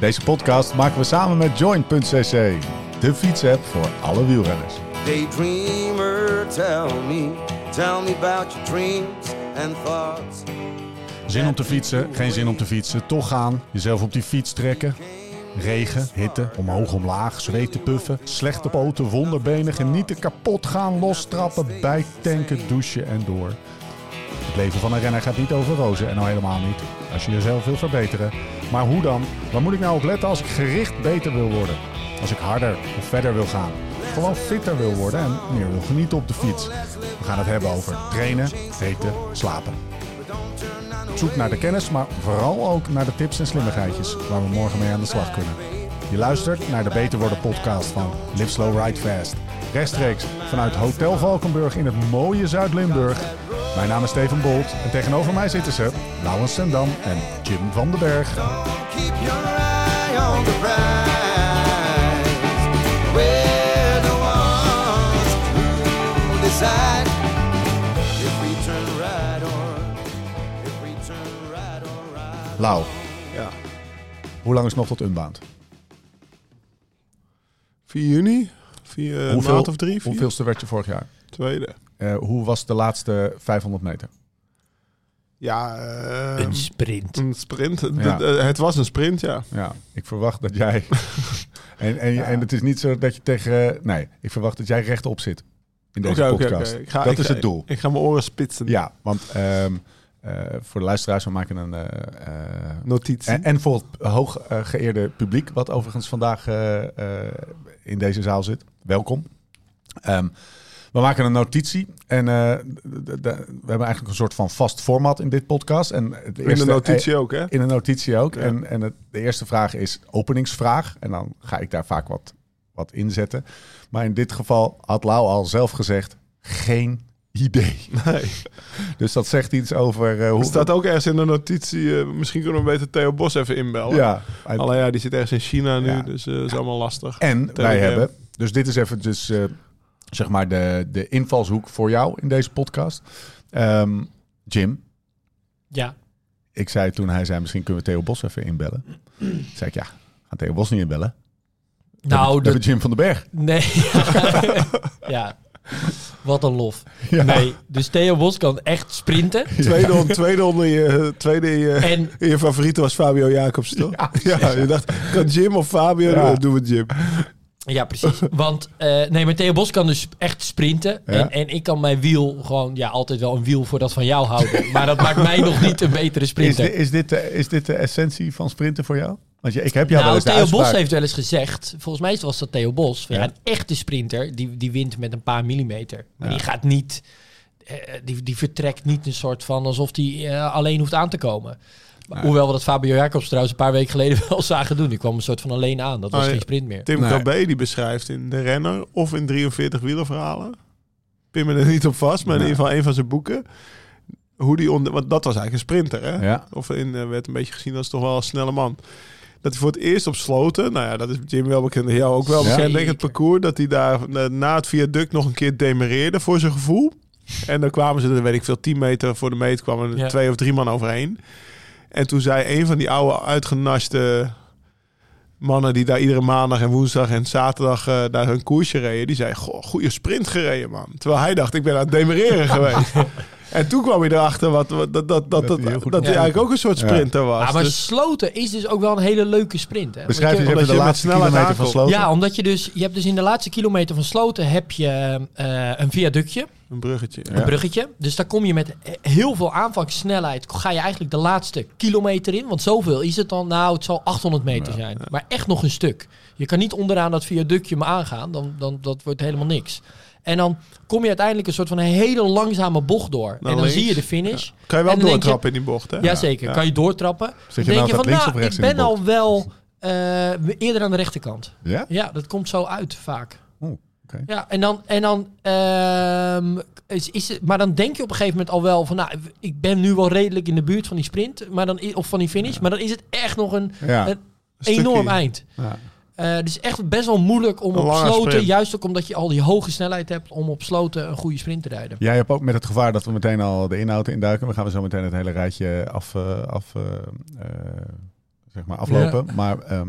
Deze podcast maken we samen met Join.cc, de fietsapp voor alle wielrenners. Daydreamer, tell me, tell me about your dreams and thoughts. Zin om te fietsen, geen zin om te fietsen, toch gaan, jezelf op die fiets trekken. Regen, hitte, omhoog, omlaag, zweten, puffen, slechte poten, wonderbenen, genieten, kapot gaan, lostrappen, bijtanken, douchen en door. Het leven van een renner gaat niet over rozen en al helemaal niet als je jezelf wil verbeteren. Maar hoe dan? Waar moet ik nou op letten als ik gericht beter wil worden? Als ik harder of verder wil gaan? Gewoon fitter wil worden en meer wil genieten op de fiets. We gaan het hebben over trainen, eten, slapen. Zoek naar de kennis, maar vooral ook naar de tips en slimmigheidjes waar we morgen mee aan de slag kunnen. Je luistert naar de Beter Worden podcast van Live Slow Ride Fast. Rechtstreeks vanuit Hotel Valkenburg in het mooie Zuid-Limburg. Mijn naam is Steven Bolt en tegenover mij zitten ze Laurens Sendam en Jim van den Berg. Lau, Ja. hoe lang is nog tot Unbound? 4 juni? 4 Hoeveel- maand of drie? Vier? Hoeveelste werd je vorig jaar? Tweede. Eh, hoe was de laatste 500 meter? Ja, eh, Een sprint. een sprint. De- Ja. de- het was een sprint, ja. Ja, ik verwacht dat jij. en, en, en het is niet zo dat je tegen. Nee, ik verwacht dat jij rechtop zit in deze podcast. ga- dat ik is ga- het doel. Ik ga mijn oren spitsen. Ja, want ehm, eh, voor de luisteraars, we maken een. eh, eh, Notitie. en, en voor het hoog eh, geëerde publiek, wat overigens vandaag in deze zaal zit. Welkom. Ehm, we maken een notitie en we hebben eigenlijk een soort van vast format in dit podcast. En het in de notitie ook, hè? in een notitie ook. Ja. En, en het, de eerste vraag is openingsvraag. En dan ga ik daar vaak wat, wat inzetten. Maar in dit geval had Lau al zelf gezegd, geen idee. Nee. Dus dat zegt iets over eh, hoe... Er staat ook ergens in de notitie, eh, misschien kunnen we beter Theo Bos even inbellen. Ja. en- Alleen ja, die zit ergens in China nu, Ja. dus eh, dat is allemaal lastig. En wij hebben... Dus dit is even dus, eh, zeg maar de, de invalshoek voor jou in deze podcast. Ehm, Jim, Ja. ik zei toen hij zei, misschien kunnen we Theo Bos even inbellen. zei ik, ja, gaan Theo Bos niet inbellen. Nou, de, Jim van den Berg. nee. ja. Wat een lof. Ja. Nee, dus Theo Bos kan echt sprinten. Tweede, on- tweede onder je, tweede in je, En in je favoriete was Fabio Jacobs, toch? Ja, je dacht, kan Jim of Fabio? Ja. Dan doen we Jim. ja, precies. Want eh, nee, maar Theo Bos kan dus echt sprinten. Ja. En, en ik kan mijn wiel gewoon, ja, altijd wel een wiel voor dat van jou houden. Maar dat maakt mij nog niet een betere Is sprinter. dit, is, dit de, is dit de essentie van sprinten voor jou? Want je, ik heb jou wel nou, eens Theo Bos heeft wel eens gezegd, volgens mij was dat Theo Bos, van, ja. Ja. een echte sprinter, die, die wint met een paar millimeter. Maar Ja. die gaat niet, eh, die, die vertrekt niet een soort van alsof die eh, alleen hoeft aan te komen. Maar. Hoewel we dat Fabio Jacobs trouwens een paar weken geleden wel zagen doen. Die kwam een soort van alleen aan. Dat was Oh, geen sprint meer. Tim Nee. KB die beschrijft in De Renner of in 43 wielerverhalen. Pin me er niet op vast, maar in ieder geval een van zijn boeken. Hoe die onder, want dat was eigenlijk een sprinter, hè? Ja. Of in, eh, werd een beetje gezien als toch wel een snelle man. Dat hij voor het eerst op sloten, nou ja, dat is Jim wel bekend, jou ook wel Ja. bekend, denk ik, het parcours, dat hij daar eh, na het viaduct nog een keer demereerde voor zijn gevoel. En dan kwamen ze, er weet ik veel, 10 meter voor de meet, kwamen er Ja. twee of drie man overheen. En toen zei een van die oude uitgenaste mannen die daar iedere maandag en woensdag en zaterdag eh, daar hun koersje reden, die zei, goh, goede sprint gereden, man. Terwijl hij dacht, ik ben aan het demereren geweest. En toen kwam hij erachter wat, wat, dat, dat, dat, dat, hij dat hij eigenlijk ook een soort Ja. sprinter was. Ja, maar Dus- sloten is dus ook wel een hele leuke sprint. Hè? Beschrijf je- de je met laatste snelheid kilometer van. Sloten. ja, omdat je dus, je hebt dus in de laatste kilometer van Sloten heb je eh, een viaductje. een bruggetje. Ja. een bruggetje. Dus daar kom je met heel veel aanvangssnelheid. Ga je eigenlijk de laatste kilometer in. Want zoveel is het dan. Nou, het zal 800 meter zijn. Maar echt nog een stuk. Je kan niet onderaan dat viaductje me aangaan. Dan, dan dat wordt helemaal niks. En dan kom je uiteindelijk een soort van een hele langzame bocht door. En dan links. zie je de finish. Kan je wel je- doortrappen in die bocht, hè? Jazeker, Ja. kan je doortrappen. Dan je denk nou je van, nou, ik ben al wel eh, eerder aan de rechterkant. Ja? Ja, dat komt zo uit vaak. Oké. Ja, en dan, en dan ehm, is, is het, maar dan denk je op een gegeven moment al wel van, nou, ik ben nu wel redelijk in de buurt van die sprint, maar dan of van die finish, maar dan is het echt nog een, een enorm eind. Ja. Eh, het is echt best wel moeilijk om Een op sloten, sprint. juist ook omdat je al die hoge snelheid hebt, om op sloten een goede sprint te rijden. Jij hebt ook met het gevaar dat we meteen al de inhoud induiken. We gaan we zo meteen het hele rijtje af, eh, af, eh, zeg maar aflopen. Maar ehm,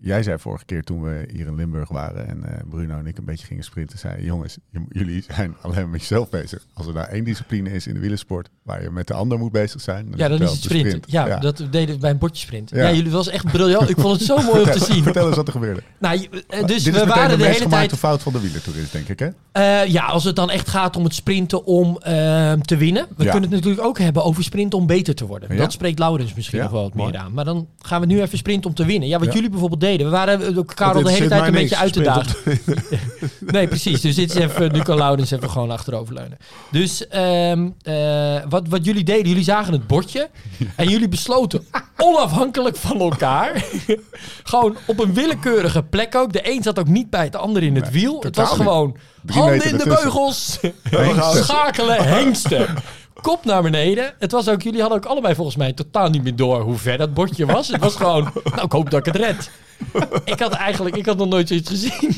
jij zei vorige keer toen we hier in Limburg waren en eh, Bruno en ik een beetje gingen sprinten, zei jongens, jullie zijn alleen met jezelf bezig. Als er nou één discipline is in de wielersport waar je met de ander moet bezig zijn, Ja, dan is het de sprinten. sprint. Ja, dat deden we bij een bordjesprint. Ja. Ja. jullie was echt briljant. Ik vond het zo mooi om te zien. Vertel eens wat er gebeurde. Nou, eh, dus we waren de de hele tijd fout van de wielertoerist, denk ik, hè? Eh, ja, als het dan echt gaat om het sprinten om ehm, te winnen. We Ja. kunnen het natuurlijk ook hebben over sprinten om beter te worden. Ja. Dat spreekt Laurens misschien Ja, nog wel wat meer aan. Maar dan gaan we nu even sprinten om te winnen. Ja, wat Ja. jullie bijvoorbeeld deden. We waren eh, Karel de hele tijd een beetje uit te dagen. nee, precies. Dus dit is even, nu kan Laurens even gewoon achteroverleunen. Dus ehm, eh, wat, wat jullie deden, jullie zagen het bordje. En jullie besloten onafhankelijk van elkaar. gewoon op een willekeurige plek ook. De een zat ook niet bij het ander in het wiel. Het was gewoon handen in de beugels. Schakelen, hengsten. Kop naar beneden. Het was ook, jullie hadden ook allebei volgens mij totaal niet meer door hoe ver dat bordje was. Het was gewoon, nou ik hoop dat ik het red. Ik had eigenlijk, ik had nog nooit zoiets gezien.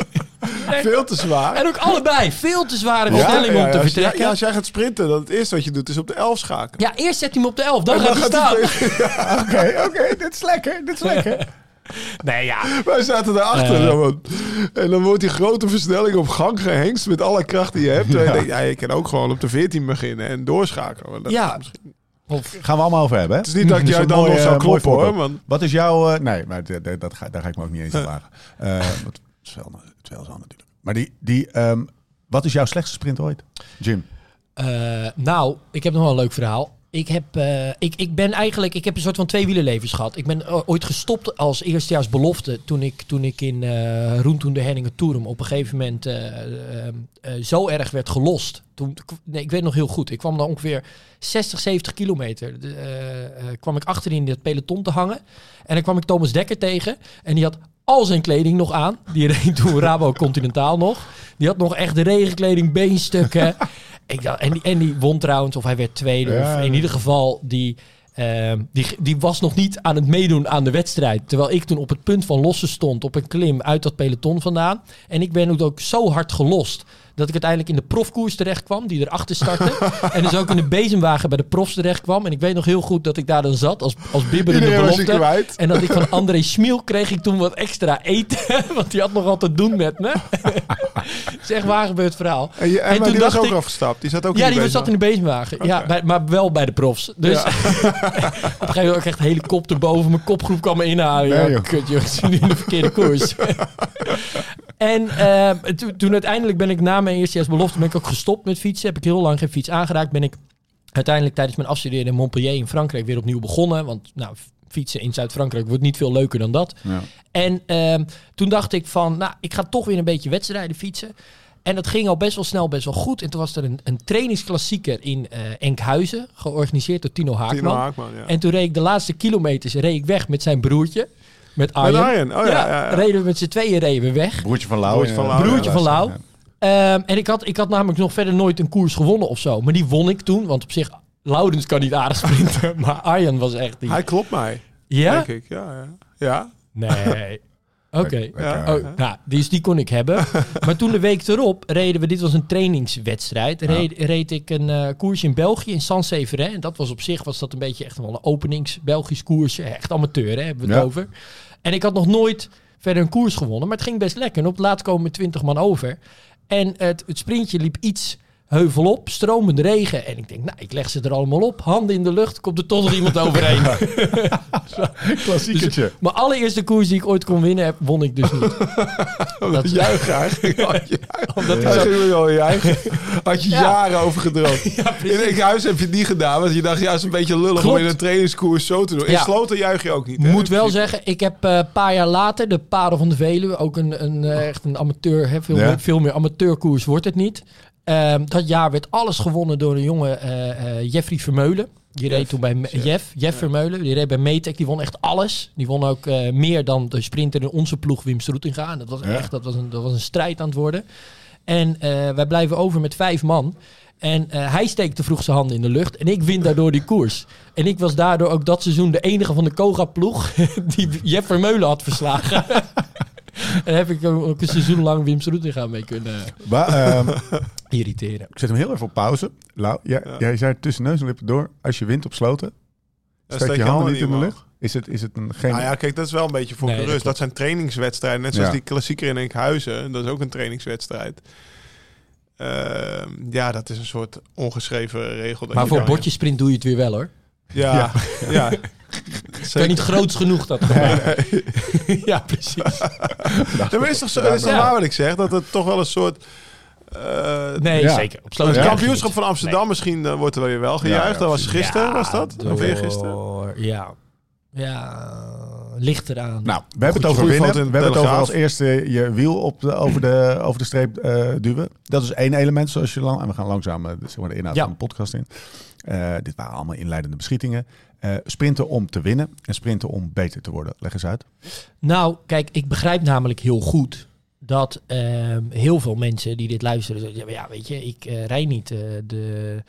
Veel te zwaar. En ook allebei veel te zware Ja, versnelling ja, om te ja, als, vertrekken. ja, Ja, als jij gaat sprinten, dan het eerste wat je doet is op de 11 schakelen. eerst zet hij hem op de 11, dan En gaat dan hij staan. Oké, oké, dit is lekker, dit is lekker. Nee, ja. Wij zaten daarachter. Zo van- en dan wordt die grote versnelling op gang gehengst met alle kracht die je hebt. En je denkt, ja, je kan ook gewoon op de 14 beginnen en doorschakelen. Dat- Ja. Gaan we allemaal over hebben, hè? Het is niet dat ik jou dan nog zou eh, kloppen hoor. Want Wat is jouw... eh, nee, maar dat ga, daar ga ik me ook niet eens aan. Eh, het is wel, het is wel zo natuurlijk. Maar die, die, ehm, wat is jouw slechtste sprint ooit? Jim. Eh, nou, ik heb nog wel een leuk verhaal. Ik heb, eh, ik, ik ben eigenlijk, ik heb een soort van twee wielerlevens gehad. Ik ben o- ooit gestopt als eerstejaars belofte toen ik, toen ik in eh Roentoen de Henningen Toerum op een gegeven moment eh, eh, eh, zo erg werd gelost. Toen, nee, ik weet nog heel goed. Ik kwam dan ongeveer 60, 70 kilometer. Eh, eh, kwam ik achterin in het peloton te hangen. En dan kwam ik Thomas Dekker tegen. En die had al zijn kleding nog aan. Die reed toen Rabo Continentaal nog. Die had nog echt de regenkleding, beenstukken. Ik dacht, en, die, en die won trouwens, of hij werd tweede. Ja. Of in ieder geval, die, ehm, die, die was nog niet aan het meedoen aan de wedstrijd. Terwijl ik toen op het punt van lossen stond op een klim uit dat peloton vandaan. En ik ben ook zo hard gelost. Dat ik uiteindelijk in de profkoers terecht kwam, die erachter startte. en dus ook in de bezemwagen bij de profs terecht kwam. En ik weet nog heel goed dat ik daar dan zat als, als bibberende belofte. En dat ik van André Schmiel kreeg ik toen wat extra eten. Want die had nog wat te doen met me. Het is echt waar gebeurd verhaal. En, je, en, En maar toen die was ook ik- afgestapt. Die zat ook Ja, in die die zat in de bezemwagen. Ja, bij, maar wel bij de profs. Dus Ja. op een gegeven moment ook echt een helikopter boven mijn kopgroep kwam me inhalen. Nee, ja, joh. kut, joh, ik zit nu in de verkeerde koers. en toen, toen uiteindelijk ben ik na mijn eerste belofte ben ik ook gestopt met fietsen. Heb ik heel lang geen fiets aangeraakt. Ben ik uiteindelijk tijdens mijn afstuderen in Montpellier in Frankrijk weer opnieuw begonnen. Want nou, fietsen in Zuid-Frankrijk wordt niet veel leuker dan dat. Ja. En ehm, toen dacht ik van, nou, ik ga toch weer een beetje wedstrijden fietsen. En dat ging al best wel snel, best wel goed. En toen was er een, een trainingsklassieker in eh, Enkhuizen, georganiseerd door Tino Haakman. Tino Haakman, ja. En toen reed ik de laatste kilometers reed ik weg met zijn broertje, met Arjen. Arjen, oh ja, ja, ja. reden we met z'n tweeën reden we weg. Broertje van Lau. Broertje van Lau, Broertje ja, van Lau. Ehm, en ik had, ik had namelijk nog verder nooit een koers gewonnen of zo. Maar die won ik toen, want op zich, Laurens kan niet aardig sprinten. maar Arjen was echt die... Hij klopt mij, ja? denk ik. Ja, ja. ja. Nee. Oké. Ja. Oh, nou, dus die kon ik hebben. maar toen de week erop reden we, dit was een trainingswedstrijd, reed, reed ik een eh koers in België, in Saint-Severin. En dat was op zich, was dat een beetje echt wel een openings-Belgisch koersje. Echt amateur, hè, hebben we het Ja. over. En ik had nog nooit verder een koers gewonnen, maar het ging best lekker. En op het laatst komen we 20 man over. En het, het sprintje liep iets heuvel op, stromende regen. En ik denk, nou, ik leg ze er allemaal op. Handen in de lucht, komt er toch nog iemand overheen. Klassiekertje. Dus Mijn allereerste koers die ik ooit kon winnen, heb, won ik dus niet. Dat juichen eigenlijk. Had je, Omdat wel juichen. Had je Ja. jaren over gedroomd. Ja, in Enkhuizen heb je het niet gedaan. Want je dacht, ja, is een beetje lullig om in een trainingskoers zo te doen. In Ja. Sloten juich je ook niet. hè? Moet wel zeggen, ik heb eh, een paar jaar later de Parel van de Veluwe, ook een, een, eh, echt een amateur, hè, veel, Ja. meer, veel meer amateurkoers wordt het niet. Ehm, dat jaar werd alles gewonnen door een jonge eh, eh, Jeffrey Vermeulen. Die reed toen bij Jeff. Jeff, Vermeulen. Die reed bij Metec. Die won echt alles. Die won ook eh, meer dan de sprinter in onze ploeg Wim Stroetinga. En dat was Ja. echt dat was een, dat was een strijd aan het worden. En wij blijven over met vijf man. En hij steekt te vroeg zijn handen in de lucht. En ik win daardoor die koers. En ik was daardoor ook dat seizoen de enige van de Koga-ploeg die Jeff Vermeulen had verslagen. En heb ik ook een seizoen lang Wim Stroetinga mee kunnen Maar, ehm, irriteren. ik zet hem heel even op pauze. Lau, jij, Ja. jij zei tussen neus en lippen door, als je wint op sloten, steek je handen niet in de lucht. Is het, is het een geen... Nou ja, kijk, dat is wel een beetje voor Nee, gerust. Dat, zijn trainingswedstrijden. Net zoals Ja. die klassieker in Enkhuizen. Dat is ook een trainingswedstrijd. Ehm, ja, dat is een soort ongeschreven regel. dat Maar je voor bordjesprint doe je het weer wel hoor. Ja, ja. ja. Kan je niet groots genoeg dat gemaakt. ja, precies. Dat is toch, zo, dat is toch Ja. waar wat ik zeg? Dat het toch wel een soort... eh, Nee, Ja. zeker. Op Het kampioenschap niet. van Amsterdam misschien eh, wordt er weer wel gejuicht. Ja, ja, dat was gisteren, Ja, was dat? Of eergisteren? Ja. Ja, ligt eraan. Nou, we hebben het over winnen. in We hebben het over als eerste je wiel op de, over, de, over de streep eh, duwen. Dat is één element, zoals je lang. En we gaan langzaam zeg maar, de inhoud Ja. van de podcast in. Eh, dit waren allemaal inleidende beschietingen. Eh, sprinten om te winnen en sprinten om beter te worden. Leg eens uit. Nou, kijk, ik begrijp namelijk heel goed dat ehm, heel veel mensen die dit luisteren zeggen, ja, weet je, ik eh rij niet eh, de,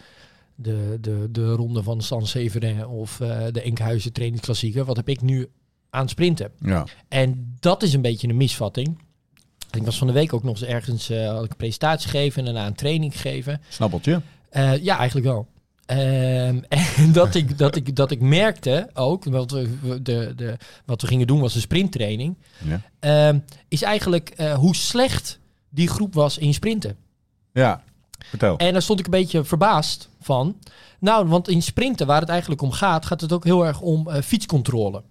de, de, de ronde van San Severin of de Enkhuizen trainingsklassieker. Wat heb ik nu aan sprinten? Ja. En dat is een beetje een misvatting. Ik was van de week ook nog eens ergens had ik een presentatie gegeven en daarna een training gegeven. Snappeltje. Ja, eigenlijk wel. Ehm, en dat ik, dat, ik, dat ik merkte ook, wat we, de, de, wat we gingen doen was een sprinttraining, Ja. ehm, is eigenlijk eh, hoe slecht die groep was in sprinten. ja. Vertel. En daar stond ik een beetje verbaasd van. Nou, want in sprinten, waar het eigenlijk om gaat, gaat het ook heel erg om eh, fietscontrole.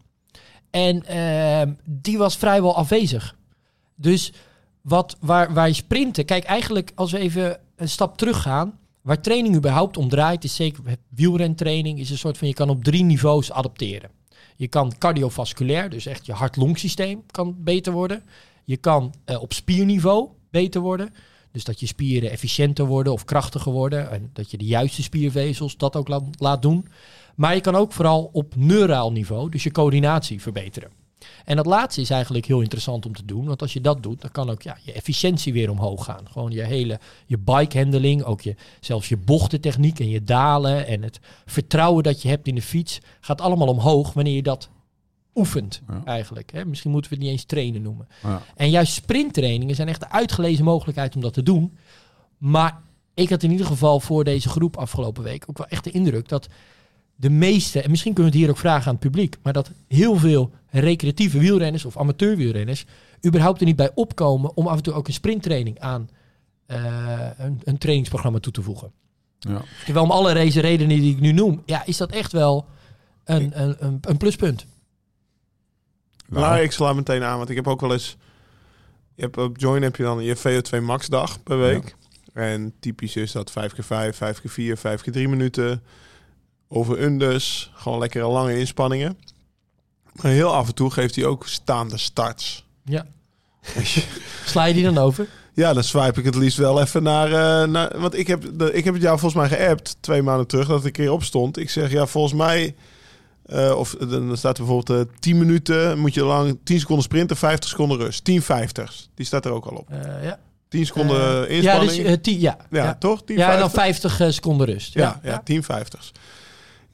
En ehm, die was vrijwel afwezig. Dus wat, waar, waar je sprinten, kijk eigenlijk als we even een stap terug gaan, waar training überhaupt om draait, is zeker wielrentraining, is een soort van je kan op drie niveaus adapteren. Je kan cardiovasculair, dus echt je hart-longsysteem kan beter worden. Je kan eh, op spierniveau beter worden. Dus dat je spieren efficiënter worden of krachtiger worden. En dat je de juiste spiervezels dat ook laat doen. Maar je kan ook vooral op neuraal niveau, dus je coördinatie verbeteren. En dat laatste is eigenlijk heel interessant om te doen. Want als je dat doet, dan kan ook ja, je efficiëntie weer omhoog gaan. Gewoon je hele je bike handling, ook je, zelfs je bochtentechniek en je dalen. En het vertrouwen dat je hebt in de fiets gaat allemaal omhoog wanneer je dat oefent Ja. eigenlijk. Hè? Misschien moeten we het niet eens trainen noemen. Ja. En juist sprinttrainingen zijn echt de uitgelezen mogelijkheid om dat te doen. Maar ik had in ieder geval voor deze groep afgelopen week ook wel echt de indruk dat de meeste, en misschien kunnen we het hier ook vragen aan het publiek, maar dat heel veel recreatieve wielrenners of amateurwielrenners überhaupt er niet bij opkomen om af en toe ook een sprinttraining aan eh, een, een trainingsprogramma toe te voegen. Ja. Terwijl om alle race redenen die ik nu noem, ja, is dat echt wel een, een, een, een pluspunt. Nou, ik sla meteen aan, want ik heb ook wel eens... Je hebt op Join heb je dan je VO2 max dag per week. En typisch is dat 5x5, 5x4, 5x3 minuten. Over unders, gewoon lekkere lange inspanningen. Maar heel af en toe geeft hij ook staande starts. Ja. Sla je die dan over? Ja, dan swipe ik het liefst wel even naar... naar want ik heb, de, ik heb het jou volgens mij geappt twee maanden terug dat ik een keer opstond. Ik zeg, ja, volgens mij... eh, of eh, dan staat er bijvoorbeeld eh 10 minuten, moet je lang 10 seconden sprinten, 50 seconden rust. 10 50 Die staat er ook al op. Ja. 10 seconden inspanning. Ja, dus, eh, tien, ja. ja, ja. toch? 10 Ja, en dan 50 eh, seconden rust. Ja, ja, 10 50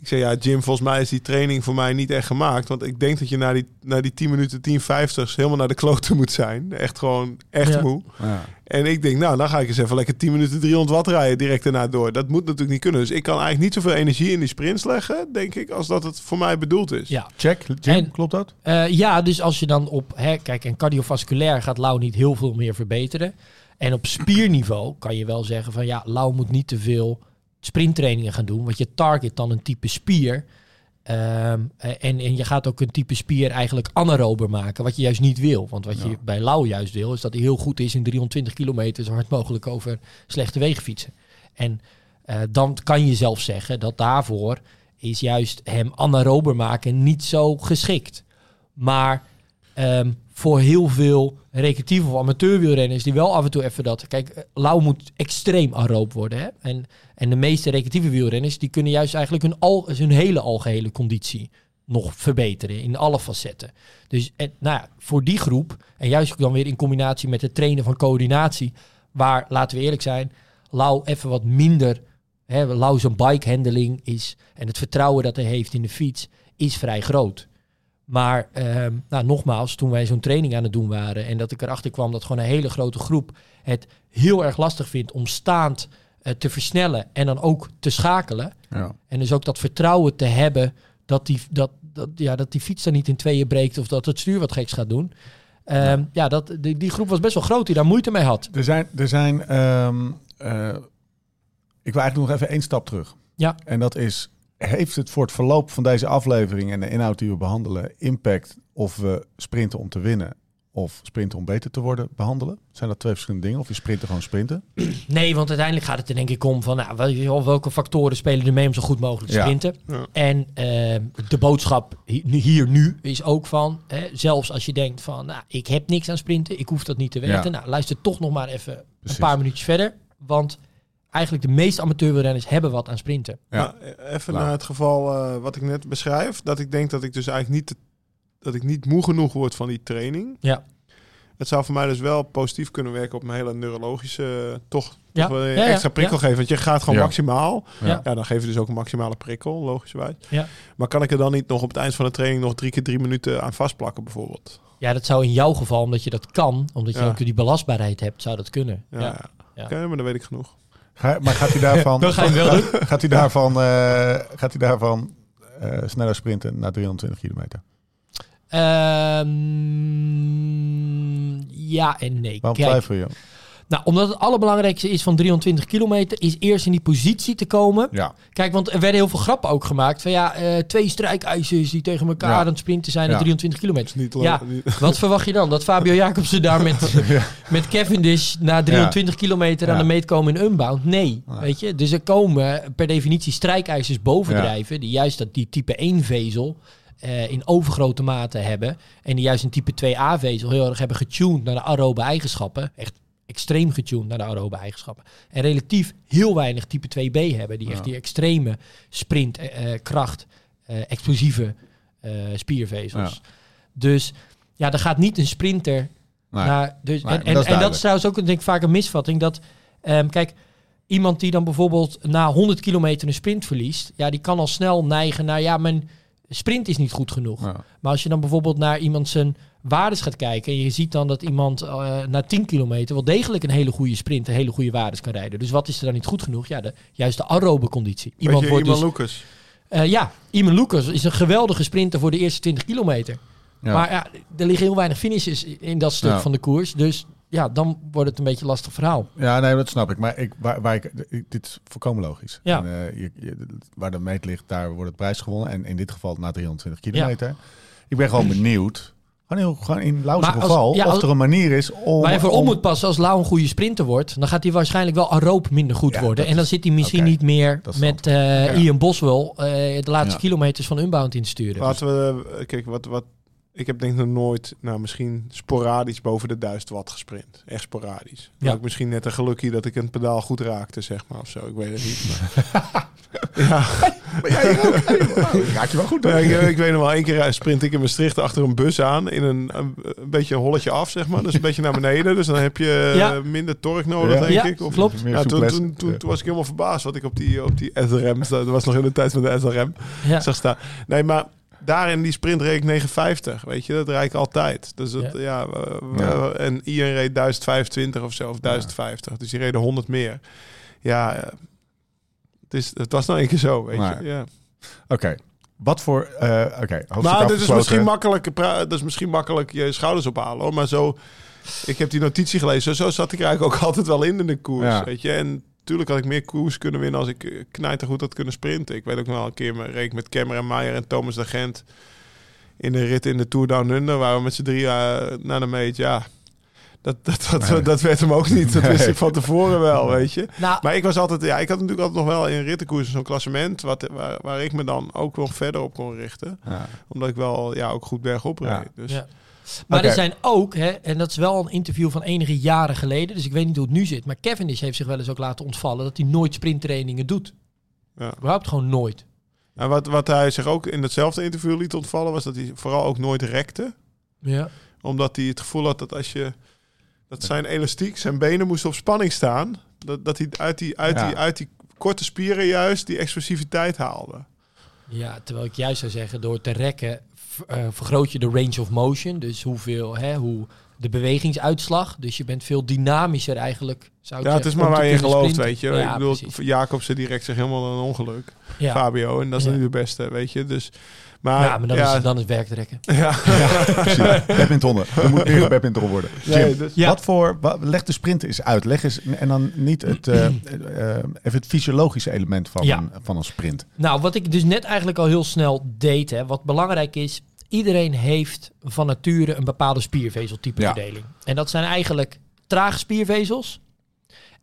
Ik zei, ja, Jim, volgens mij is die training voor mij niet echt gemaakt. Want ik denk dat je na die, na die 10 minuten 10 50 helemaal naar de kloten moet zijn. Echt gewoon, echt Ja. moe. Ja. En ik denk, nou, dan ga ik eens even lekker 10 minuten 300 watt rijden direct daarna door. Dat moet natuurlijk niet kunnen. Dus ik kan eigenlijk niet zoveel energie in die sprints leggen, denk ik, als dat het voor mij bedoeld is. Ja. Check, Jim, En- klopt dat? Eh, ja, dus als je dan op... Hè, kijk, en cardiovasculair gaat Lau niet heel veel meer verbeteren. En op spierniveau kan je wel zeggen van... Ja, Lau moet niet te veel sprinttrainingen gaan doen. Want je target dan een type spier. Ehm, en, en je gaat ook een type spier eigenlijk anaerober maken. Wat je juist niet wil. Want wat je bij Lau juist wil... is dat hij heel goed is in 320 kilometer... zo hard mogelijk over slechte wegen fietsen. En eh, dan kan je zelf zeggen dat daarvoor is juist hem anaerober maken niet zo geschikt. Maar ehm, voor heel veel recreatieve of amateurwielrenners die wel af en toe even dat... Kijk, eh, Lau moet extreem aeroop worden. Hè? En, en de meeste recreatieve wielrenners die kunnen juist eigenlijk hun, al, hun hele algehele conditie nog verbeteren in alle facetten. Dus en, nou ja, voor die groep, en juist dan weer in combinatie met het trainen van coördinatie, waar, laten we eerlijk zijn, Lau even wat minder, hè, Lau zijn bike handling is, en het vertrouwen dat hij heeft in de fiets, is vrij groot. Maar ehm, nou, nogmaals, toen wij zo'n training aan het doen waren en dat ik erachter kwam dat gewoon een hele grote groep het heel erg lastig vindt om staand eh, te versnellen en dan ook te schakelen. Ja. En dus ook dat vertrouwen te hebben dat die, dat, dat, ja, dat die fiets dan niet in tweeën breekt of dat het stuur wat geks gaat doen. Ehm, ja, dat, die, die groep was best wel groot die daar moeite mee had. Er zijn, er zijn ehm, eh, ik wil eigenlijk nog even één stap terug. Ja. En dat is, heeft het voor het verloop van deze aflevering en de inhoud die we behandelen impact of we sprinten om te winnen of sprinten om beter te worden behandelen? Zijn dat twee verschillende dingen? Of je sprinten gewoon sprinten? Nee, want uiteindelijk gaat het er denk ik om van nou, wel- welke factoren spelen er mee om zo goed mogelijk te sprinten. Ja. En ehm, de boodschap hi- hier nu is ook van, hè, zelfs als je denkt van nou, ik heb niks aan sprinten, ik hoef dat niet te weten. Ja. Nou, luister toch nog maar even Precies. een paar minuutjes verder. Want eigenlijk de meeste amateurwielrenners hebben wat aan sprinten. Ja. Even Nou. naar het geval eh, wat ik net beschrijf. Dat ik denk dat ik dus eigenlijk niet, dat ik niet moe genoeg word van die training. Ja. Het zou voor mij dus wel positief kunnen werken op mijn hele neurologische, eh, toch, Ja. toch wel een Ja, ja, extra prikkel ja. geven. Want je gaat gewoon Ja. maximaal. Ja. Ja. dan geef je dus ook een maximale prikkel, logischerwijs. Ja. Maar kan ik er dan niet nog op het eind van de training nog drie keer drie minuten aan vastplakken bijvoorbeeld? Ja, dat zou in jouw geval, omdat je dat kan, omdat je Ja. ook die belastbaarheid hebt, zou dat kunnen. Ja, Ja. ja. Ja. Oké, maar dan weet ik genoeg. Ga, maar gaat hij daarvan, Dan ga je wel doen. gaat hij daarvan, eh, gaat hij daarvan eh, sneller sprinten naar 320 kilometer? Ehm, ja en nee. Waarom Kijk, twijfel je? Nou, omdat het allerbelangrijkste is van 320 kilometer, is eerst in die positie te komen. Ja, Kijk, want er werden heel veel grappen ook gemaakt. Van ja, eh, twee strijkijzers die tegen elkaar Ja. aan het sprinten zijn Ja. op 23 kilometer. Niet Ja. niet- Wat verwacht je dan? Dat Fabio Jacobsen daar met, met Cavendish na 320 kilometer aan de meet komen in Unbound? Nee, weet je. Dus er komen per definitie strijkijzers bovendrijven... die juist dat, die type 1-vezel eh, in overgrote mate hebben... en die juist een type 2A-vezel heel erg hebben getuned naar de aerobe eigenschappen. Echt extreem getuned naar de aerobe eigenschappen. En relatief heel weinig type 2B hebben... die echt die extreme sprint, eh, eh, kracht, eh, explosieve spiervezels. Dus ja, er gaat niet een sprinter nee. naar. Dus, Nee, en, dat en, is en dat duidelijk. is trouwens ook denk ik, vaak een misvatting. Dat, ehm, kijk, iemand die dan bijvoorbeeld na 100 kilometer een sprint verliest, ja, die kan al snel neigen naar, ja, mijn sprint is niet goed genoeg. Ja. Maar als je dan bijvoorbeeld naar iemand zijn waardes gaat kijken, en je ziet dan dat iemand eh, na 10 kilometer wel degelijk een hele goede sprint, een hele goede waardes kan rijden. Dus wat is er dan niet goed genoeg? Ja, de, juist de aerobe conditie. Iemand Weet je, wordt Iman dus, Lucas. eh, ja, Iman Lucas is een geweldige sprinter voor de eerste 20 kilometer. Ja. Maar ja, er liggen heel weinig finishes in dat stuk Ja. van de koers. Dus ja, dan wordt het een beetje een lastig verhaal. Ja, nee, dat snap ik. Maar ik, waar, waar ik, dit is volkomen logisch. Ja. En, eh, je, je- waar de meet ligt, daar wordt het prijs gewonnen. En in dit geval na 320 kilometer. Ik ben gewoon benieuwd, gewoon, heel, gewoon in als- geval, ja, of als- er een manier is om... Waar je voor om- om moet passen als Lau een goede sprinter wordt, dan gaat hij waarschijnlijk wel aeroop minder goed Ja, worden. En dan is- zit hij misschien niet meer met eh, Ja. Ian Boswell eh, de laatste Ja. kilometers van Unbound in te sturen. Laten we, eh, kijk, wat, wat, ik heb denk ik nog nooit, nou misschien sporadisch boven de 1000 watt gesprint. Echt sporadisch. Ja. Ik misschien net een gelukje dat ik een pedaal goed raakte, zeg maar, of zo. Ik weet het niet. Maar, ja, Maar jij ook? Raak je wel goed, Ja, hoor. ik, ik weet nog wel, één keer eh, sprint ik in Maastricht achter een bus aan. In een, een, een beetje een holletje af, zeg maar. Dus een beetje naar beneden. Dus dan heb je eh, Ja. minder tork nodig, Ja. denk Ja, ik. Of, klopt. Ja, toen, toen, toen, Ja. toen was ik helemaal verbaasd wat ik op die, op die SRM, dat was nog in de tijd van de SRM, ja. zag staan. Nee, maar daar in die sprint reed ik 950, weet je, dat rijd ik altijd. Dus dat, Ja. ja, we- we- Ja. en Ian reed 1025 of zo, of 1050. Dus die reden 100 meer. Ja, eh, het, is, het was nou een keer zo, weet Maar- je. Ja. Oké, wat voor... eh Oké, hoofdstuk Maar dit is misschien makkelijk, dat is misschien makkelijk je schouders ophalen, hoor. Maar zo, ik heb die notitie gelezen, zo zat ik eigenlijk ook altijd wel in in de koers, Ja. weet je. En natuurlijk had ik meer koers kunnen winnen als ik eh, knijtergoed had kunnen sprinten. Ik weet ook nog wel een keer, me- reed ik met Cameron Meijer en Thomas de Gent in de rit in de Tour Down Under, waar we met z'n drie eh, naar de meet, ja... Dat, dat, dat, Nee. dat werd hem ook niet. Dat wist Nee. ik van tevoren wel, weet je. Nou, Maar ik was altijd, ja, ik had natuurlijk altijd nog wel in rittenkoersen zo'n klassement wat, waar, waar ik me dan ook nog verder op kon richten Ja. omdat ik wel ja, ook goed bergop reed. Ja. Dus Ja. Maar er zijn ook, hè, en dat is wel een interview van enige jaren geleden, dus ik weet niet hoe het nu zit, maar Cavendish heeft zich wel eens ook laten ontvallen dat hij nooit sprinttrainingen doet. Ja. Überhaupt gewoon nooit. En wat, wat hij zich ook in hetzelfde interview liet ontvallen, was dat hij vooral ook nooit rekte. Ja. Omdat hij het gevoel had dat als je dat zijn elastiek, zijn benen moesten op spanning staan, dat, dat hij uit die, uit, Ja. die, uit die korte spieren juist die explosiviteit haalde. Ja, terwijl ik juist zou zeggen, door te rekken eh, vergroot je de range of motion. Dus hoeveel, hè, hoe de bewegingsuitslag. Dus je bent veel dynamischer eigenlijk. Zou Ja, het is maar waar je in gelooft, sprinten. weet je. Ja, ik bedoel, precies. Jacobsen direct zich helemaal een ongeluk. Ja. Fabio, en dat is Ja. nu de beste, weet je. Dus, maar, ja, maar dan, ja, Is, dan is werktrekken. ja. Precies. badmintonnen. Er moet meer badminton worden. Nee, Jim, dus- Ja. wat voor, wa- leg de sprint eens uit. Leg eens, en dan niet het, eh, eh, even het fysiologische element van, Ja. een, van een sprint. Nou, wat ik dus net eigenlijk al heel snel deed, hè, wat belangrijk is, iedereen heeft van nature een bepaalde spiervezeltype Ja. verdeling. En dat zijn eigenlijk trage spiervezels.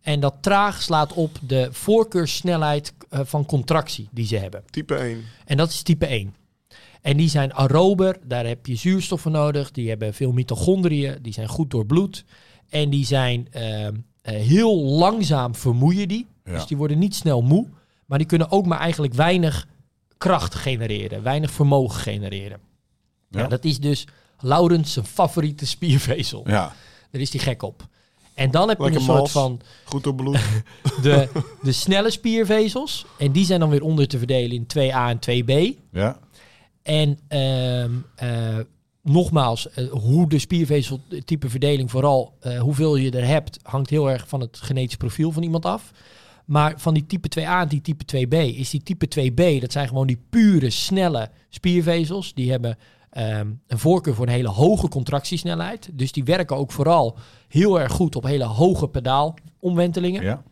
En dat traag slaat op de voorkeurssnelheid eh, van contractie die ze hebben. type 1. En dat is type 1. En die zijn aerober, daar heb je zuurstof voor nodig. Die hebben veel mitochondriën, die zijn goed doorbloed. En die zijn ehm, eh, heel langzaam vermoeien die. Ja. Dus die worden niet snel moe. Maar die kunnen ook maar eigenlijk weinig kracht genereren. Weinig vermogen genereren. Ja. Ja. dat is dus Laurens zijn favoriete spiervezel. Ja. Daar is hij gek op. En dan heb je Lekker een soort mals. van Goed door bloed. de, de snelle spiervezels. En die zijn dan weer onder te verdelen in 2A en 2B. Ja. En ehm, eh, nogmaals, eh, hoe de spiervezeltype verdeling, vooral eh, hoeveel je er hebt, hangt heel erg van het genetisch profiel van iemand af. Maar van die type 2A en die type 2B is die type 2B, dat zijn gewoon die pure, snelle spiervezels. Die hebben ehm, een voorkeur voor een hele hoge contractiesnelheid. Dus die werken ook vooral heel erg goed op hele hoge pedaalomwentelingen Ja.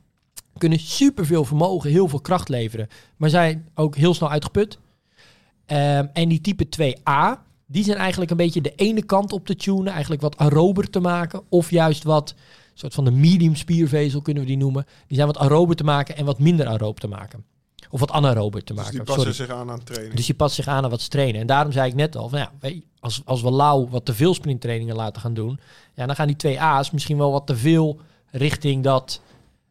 kunnen superveel vermogen, heel veel kracht leveren, maar zijn ook heel snel uitgeput. Ehm, en die type 2A, die zijn eigenlijk een beetje de ene kant op te tunen, eigenlijk wat aerober te maken, of juist wat soort van de medium spiervezel kunnen we die noemen. Die zijn wat aerober te maken en wat minder aerob te maken. Of wat anaerober te Dus maken. die sorry. passen zich aan aan het trainen. Dus je past zich aan aan wat ze trainen. En daarom zei ik net al, van ja, als, als we Lau wat te veel sprinttrainingen laten gaan doen, ja, dan gaan die twee A's misschien wel wat te veel richting dat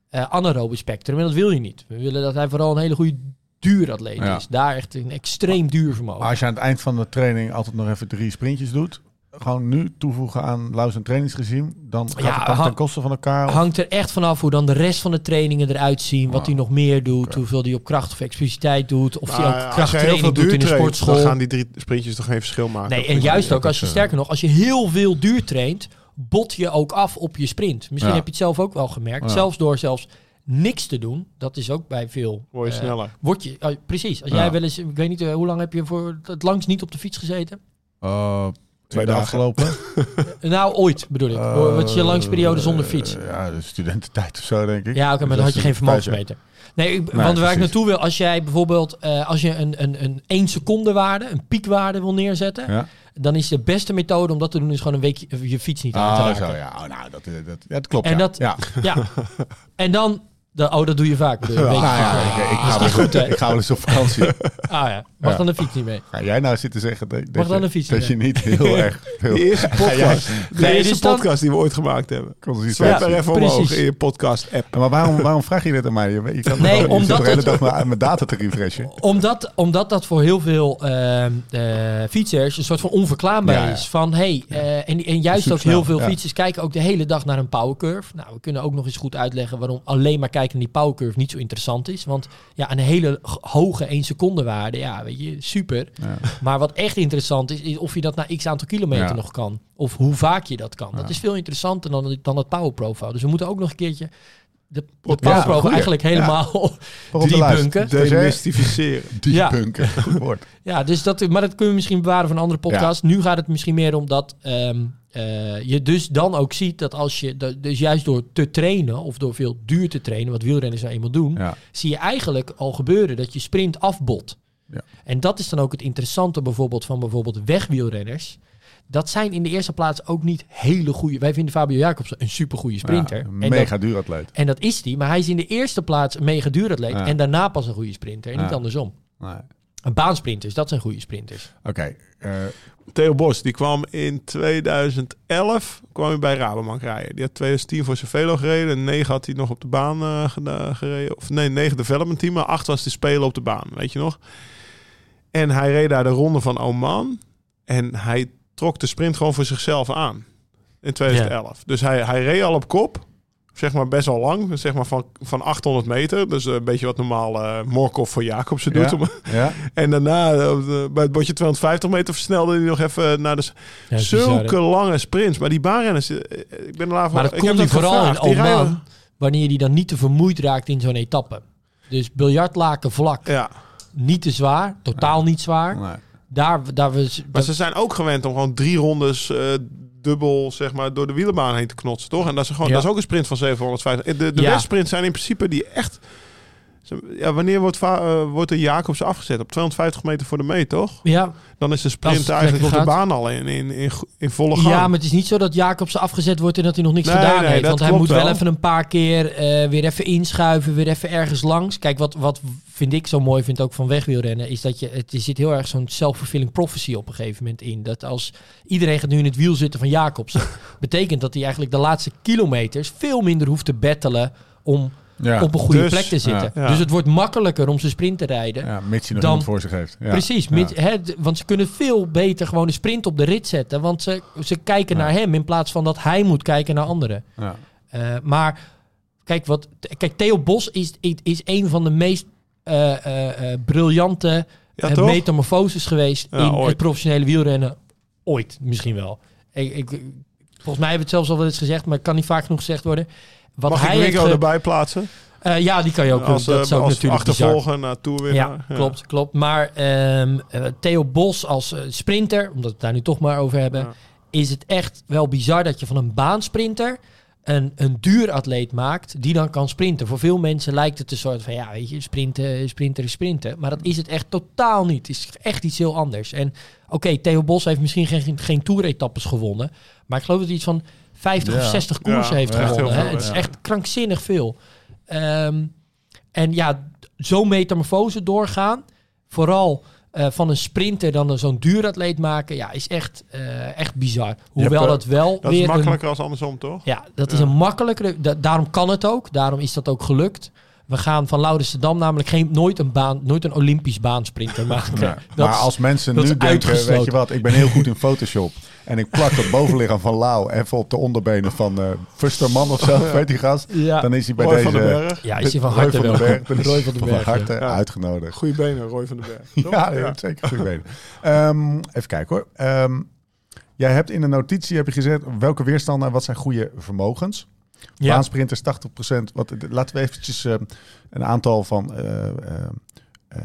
eh anaerobe spectrum. En dat wil je niet. We willen dat hij vooral een hele goede duuratleet Ja. is. Daar echt een extreem duur vermogen. Maar als je aan het eind van de training altijd nog even drie sprintjes doet, gewoon nu toevoegen aan Laus en trainingsregime, dan gaat Ja, het ten koste van elkaar. of- Hangt er echt vanaf hoe dan de rest van de trainingen eruit zien. Wat Ah. hij nog meer doet. Hoeveel hij op kracht of explosiviteit doet. Of hij Maar ook krachttraining veel doet in de sportschool. Dan gaan die drie sprintjes toch geen verschil maken. Nee, en juist ook als je eh, sterker nog, als je heel veel duur traint, bot je ook af op je sprint. Misschien Ja. heb je het zelf ook wel gemerkt. Ja. Zelfs door zelfs niks te doen, dat is ook bij veel. Word je eh, sneller. Word je, oh, precies. Als Ja. jij wel eens, ik weet niet, eh, hoe lang heb je voor het langst niet op de fiets gezeten? Eh, Twee de dagen. afgelopen. Nou, ooit bedoel ik. Wat je langste periode zonder fiets? Eh, ja, de studententijd of zo, denk ik. Ja, oké, Dus maar dan dat had je geen een vermogensmeter. Nee, ik- want waar ik naartoe wil, als jij bijvoorbeeld eh, als je een, een, een 1 seconde waarde, een piekwaarde wil neerzetten, Ja. dan is de beste methode om dat te doen, is gewoon een week je, fiets niet aan te Ah, raken. zo, ja. Oh, nou, dat, eh, dat, ja, dat klopt. En ja. dat- ja. Ja. en dan, de, oh, dat doe je vaak. bedoel je, Nou ja, ik, Dat ga niet wel, goed, hè? ik ga wel eens op vakantie. Ah ja, mag Ja. dan de fiets niet mee. Ga jij nou zitten zeggen dat, dat, dan je, een fiets dat je niet heel erg veel... Eerste jij- podcast, de Nee, eerste dan- podcast die we ooit gemaakt hebben. consistentie. Zet er even omhoog in je podcast-app. Maar waarom, waarom vraag je dit aan mij? Je, je kan Nee, omdat de hele het- dag mijn, mijn data te refreshen. Omdat, omdat dat voor heel veel ehm, eh, fietsers een soort van onverklaarbaar Ja, ja. is. Van, hey, eh, en, en juist ook heel veel ja. fietsers kijken ook de hele dag naar een powercurve. Nou, we kunnen ook nog eens goed uitleggen waarom alleen maar kijken naar die powercurve niet zo interessant is. Want ja, een hele hoge 1 seconde waarde, ja, weet je, super. Ja. Maar wat echt interessant is, is of je dat na x aantal kilometer Ja. nog kan. Of hoe vaak je dat kan. Dat is veel interessanter dan, dan het power profile. Dus we moeten ook nog een keertje de, de Ja, eigenlijk helemaal Waarop de lijst. driepunken. Demystificeren. Die Ja. punken. Goed woord. Ja, dus dat, maar dat kun je misschien bewaren voor een andere podcast. Nu gaat het misschien meer om dat ehm, eh, je dus dan ook ziet dat als je, dat- dus juist door te trainen of door veel duur te trainen, wat wielrenners nou eenmaal doen, Ja. zie je eigenlijk al gebeuren dat je sprint afbot. Ja. En dat is dan ook het interessante bijvoorbeeld van bijvoorbeeld wegwielrenners. Dat zijn in de eerste plaats ook niet hele goede. Wij vinden Fabio Jacobsen een supergoeie sprinter. Ja, een en, mega dat, duur atleet. en dat is die, maar hij is in de eerste plaats een mega duuratleet Ja. en daarna pas een goede sprinter en niet andersom. Nee. Een baansprinters, dat zijn goede sprinters. Oké. eh, Theo Bos, die kwam in 2011 kwam hij bij Rabobank rijden. Die had 2010 voor Cervelo gereden. En 9 had hij nog op de baan geda- gereden. Of nee, 9 development team. Maar 8 was de spelen op de baan, weet je nog. En hij reed daar de ronde van Oman. En hij trok de sprint gewoon voor zichzelf aan. In 2011. Dus hij, hij reed al op kop. zeg maar best wel lang. Zeg maar van, van 800 meter. Dus een beetje wat normaal eh Morkov voor Jacobsen doet. Ja. En daarna, eh, bij het bordje 250 meter, versnelde hij nog even naar de... bizar, zulke lange sprints. Maar die baanrenners, eh, ik ben er laat Maar dat ik kon heb hij vooral in gevraagd. Die Oman, wanneer hij dan niet te vermoeid raakt in zo'n etappe. Dus biljartlaken vlak, Ja, niet te zwaar, totaal niet zwaar. Nee. Daar, daar we, maar dat- ze zijn ook gewend om gewoon drie rondes eh, dubbel zeg maar, door de wielerbaan heen te knotsen, toch? En dat is, gewoon, Ja. dat is ook een sprint van 750. De, de Ja. westsprints zijn in principe die echt... Ja, wanneer wordt, eh, wordt de Jacobs afgezet? Op 250 meter voor de meet, toch? ja, Dan is de sprint eigenlijk op de baan al in, in, in, in volle gang. ja, maar het is niet zo dat Jacobsen afgezet wordt en dat hij nog niks Nee, gedaan nee, heeft. Want hij moet wel wel. even een paar keer eh, weer even inschuiven, weer even ergens langs. Kijk, wat, wat vind ik zo mooi vind ook van wegwielrennen, is dat je, het er zit heel erg zo'n self-fulfilling prophecy op een gegeven moment in. Dat als iedereen gaat nu in het wiel zitten van Jacobsen, betekent dat hij eigenlijk de laatste kilometers veel minder hoeft te battelen om Ja. op een goede dus, plek te zitten. ja. Ja. Dus het wordt makkelijker om zijn sprint te rijden. ja, mits je nog Dan- iemand voor zich heeft. Ja. Precies, mits- hè, want ze kunnen veel beter gewoon een sprint op de rit zetten. Want ze, ze kijken Ja. naar hem in plaats van dat hij moet kijken naar anderen. Ja. Eh, maar kijk, wat, kijk, Theo Bos is, is een van de meest eh, eh, eh, briljante metamorfoses geweest Ja, in ooit. het professionele wielrennen. Ooit, misschien wel. Ik, ik, volgens mij hebben we het zelfs al wel eens gezegd, maar het kan niet vaak genoeg gezegd worden. Wat Mag hij ik ge- erbij plaatsen? Eh, ja, die kan je ook. als dat eh, is ook als natuurlijk bizar. achtervolger naar Tourwinnaar. Ja, klopt, klopt. Maar ehm, eh, Theo Bos als eh, sprinter, omdat we het daar nu toch maar over hebben, Ja. is het echt wel bizar dat je van een baansprinter een, een duuratleet maakt die dan kan sprinten. Voor veel mensen lijkt het een soort van, ja, weet je, sprinten, sprinter is sprinten. Maar dat is het echt totaal niet. Het is echt iets heel anders. En oké, Theo Bos heeft misschien geen, geen toeretappes gewonnen, maar ik geloof dat hij iets van 50 of Ja. 60 koersen Ja, heeft gewonnen. hè. Het is echt krankzinnig veel. Ehm, en ja, zo'n metamorfose doorgaan, vooral eh, van een sprinter dan een zo'n duuratleet maken, ja, is echt, eh, echt bizar. Hoewel hebt, eh, dat wel Dat weer is een- makkelijker als andersom, toch? ja, dat is een makkelijkere. da- daarom kan het ook. Daarom is dat ook gelukt. We gaan van Laudenstedam namelijk geen, nooit, een baan, nooit een Olympisch baansprinter maken. Ja. Dat maar is- als mensen dat nu denken, weet je wat, ik ben heel goed in Photoshop. En ik plak het bovenlichaam van Lau even op de onderbenen van eh Fusterman of zo, weet die gast. Ja. Dan is hij bij Roy deze... van den Berg. ja, is hij van harte van den welkom. Berg. Roy van den Berg. ja. harte Ja. uitgenodigd. Goeie benen, Roy van den Berg. ja. zeker goede benen. Ehm, even kijken hoor. Ehm, jij hebt in de notitie heb je gezet welke weerstanden en wat zijn goede vermogens. Ja. Baansprinters 80%. Wat, laten we eventjes ehm, een aantal van eh, eh, eh,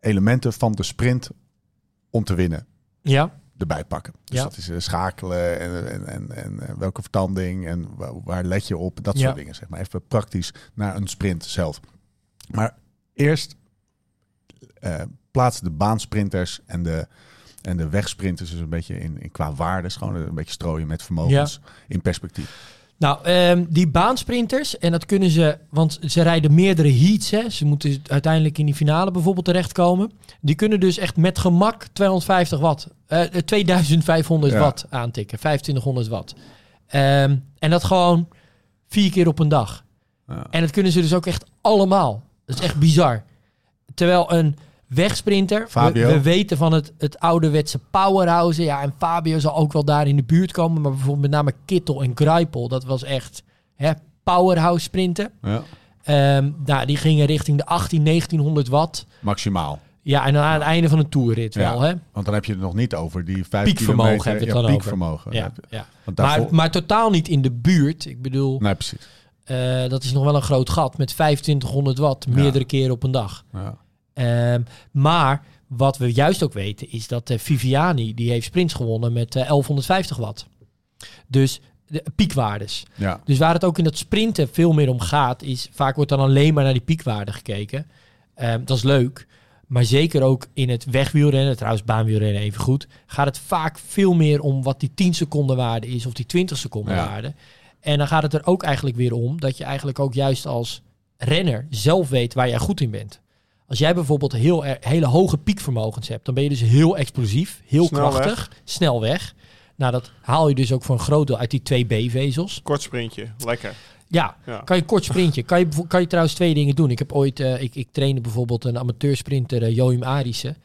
elementen van de sprint om te winnen ja. erbij pakken. Dus Ja. dat is eh, schakelen en, en, en, en eh, welke vertanding en waar, let je op. Dat Ja. soort dingen, zeg maar. Even praktisch naar een sprint zelf. Maar eerst eh plaats de baansprinters en de, en de wegsprinters dus een beetje in, in qua waardes. Gewoon een beetje strooien met vermogens in perspectief. Nou, ehm, die baansprinters, en dat kunnen ze, want ze rijden meerdere heats. Hè. Ze moeten uiteindelijk in die finale bijvoorbeeld terechtkomen. Die kunnen dus echt met gemak 250 watt, eh, 2500 Ja. watt aantikken, 2500 watt. Ehm, en dat gewoon vier keer op een dag. Ja. En dat kunnen ze dus ook echt allemaal. Dat is echt bizar. Terwijl een wegsprinter, we, Fabio? we weten van het, het ouderwetse powerhouse. Ja, en Fabio zal ook wel daar in de buurt komen. Maar bijvoorbeeld met name Kittel en Greipel, dat was echt hè, powerhouse sprinten. Ja. Ehm, nou, die gingen richting de 18, 1900 watt. Maximaal. Ja, en dan aan het einde van een toerrit Ja. wel, hè? Want dan heb je het nog niet over die vijf Piekvermogen kilometer. hebben we het ja, piekvermogen. Ja, Heb je- ja. Want daarvoor... Maar, maar totaal niet in de buurt. Ik bedoel, Nee, precies. eh, dat is nog wel een groot gat met 2500 watt, meerdere keren op een dag. Ja. Ehm, maar wat we juist ook weten is dat eh, Viviani, die heeft sprints gewonnen met eh, 1150 watt. Dus de piekwaardes. Ja. Dus waar het ook in dat sprinten veel meer om gaat, is vaak wordt dan alleen maar naar die piekwaarde gekeken. Ehm, dat is leuk. Maar zeker ook in het wegwielrennen, trouwens baanwielrennen even goed, gaat het vaak veel meer om wat die 10 seconden waarde is of die 20 seconden Ja. waarde. En dan gaat het er ook eigenlijk weer om dat je eigenlijk ook juist als renner zelf weet waar jij goed in bent. Als jij bijvoorbeeld heel er- hele hoge piekvermogens hebt, dan ben je dus heel explosief, heel Snel weg. krachtig, snel weg. Nou, dat haal je dus ook voor een groot deel uit die twee B-vezels. Kort sprintje, lekker. Ja, Ja. kan je kort sprintje. Kan je, kan je trouwens twee dingen doen. Ik heb ooit, eh, ik, ik trainde bijvoorbeeld een amateursprinter, eh, Joachim Arissen.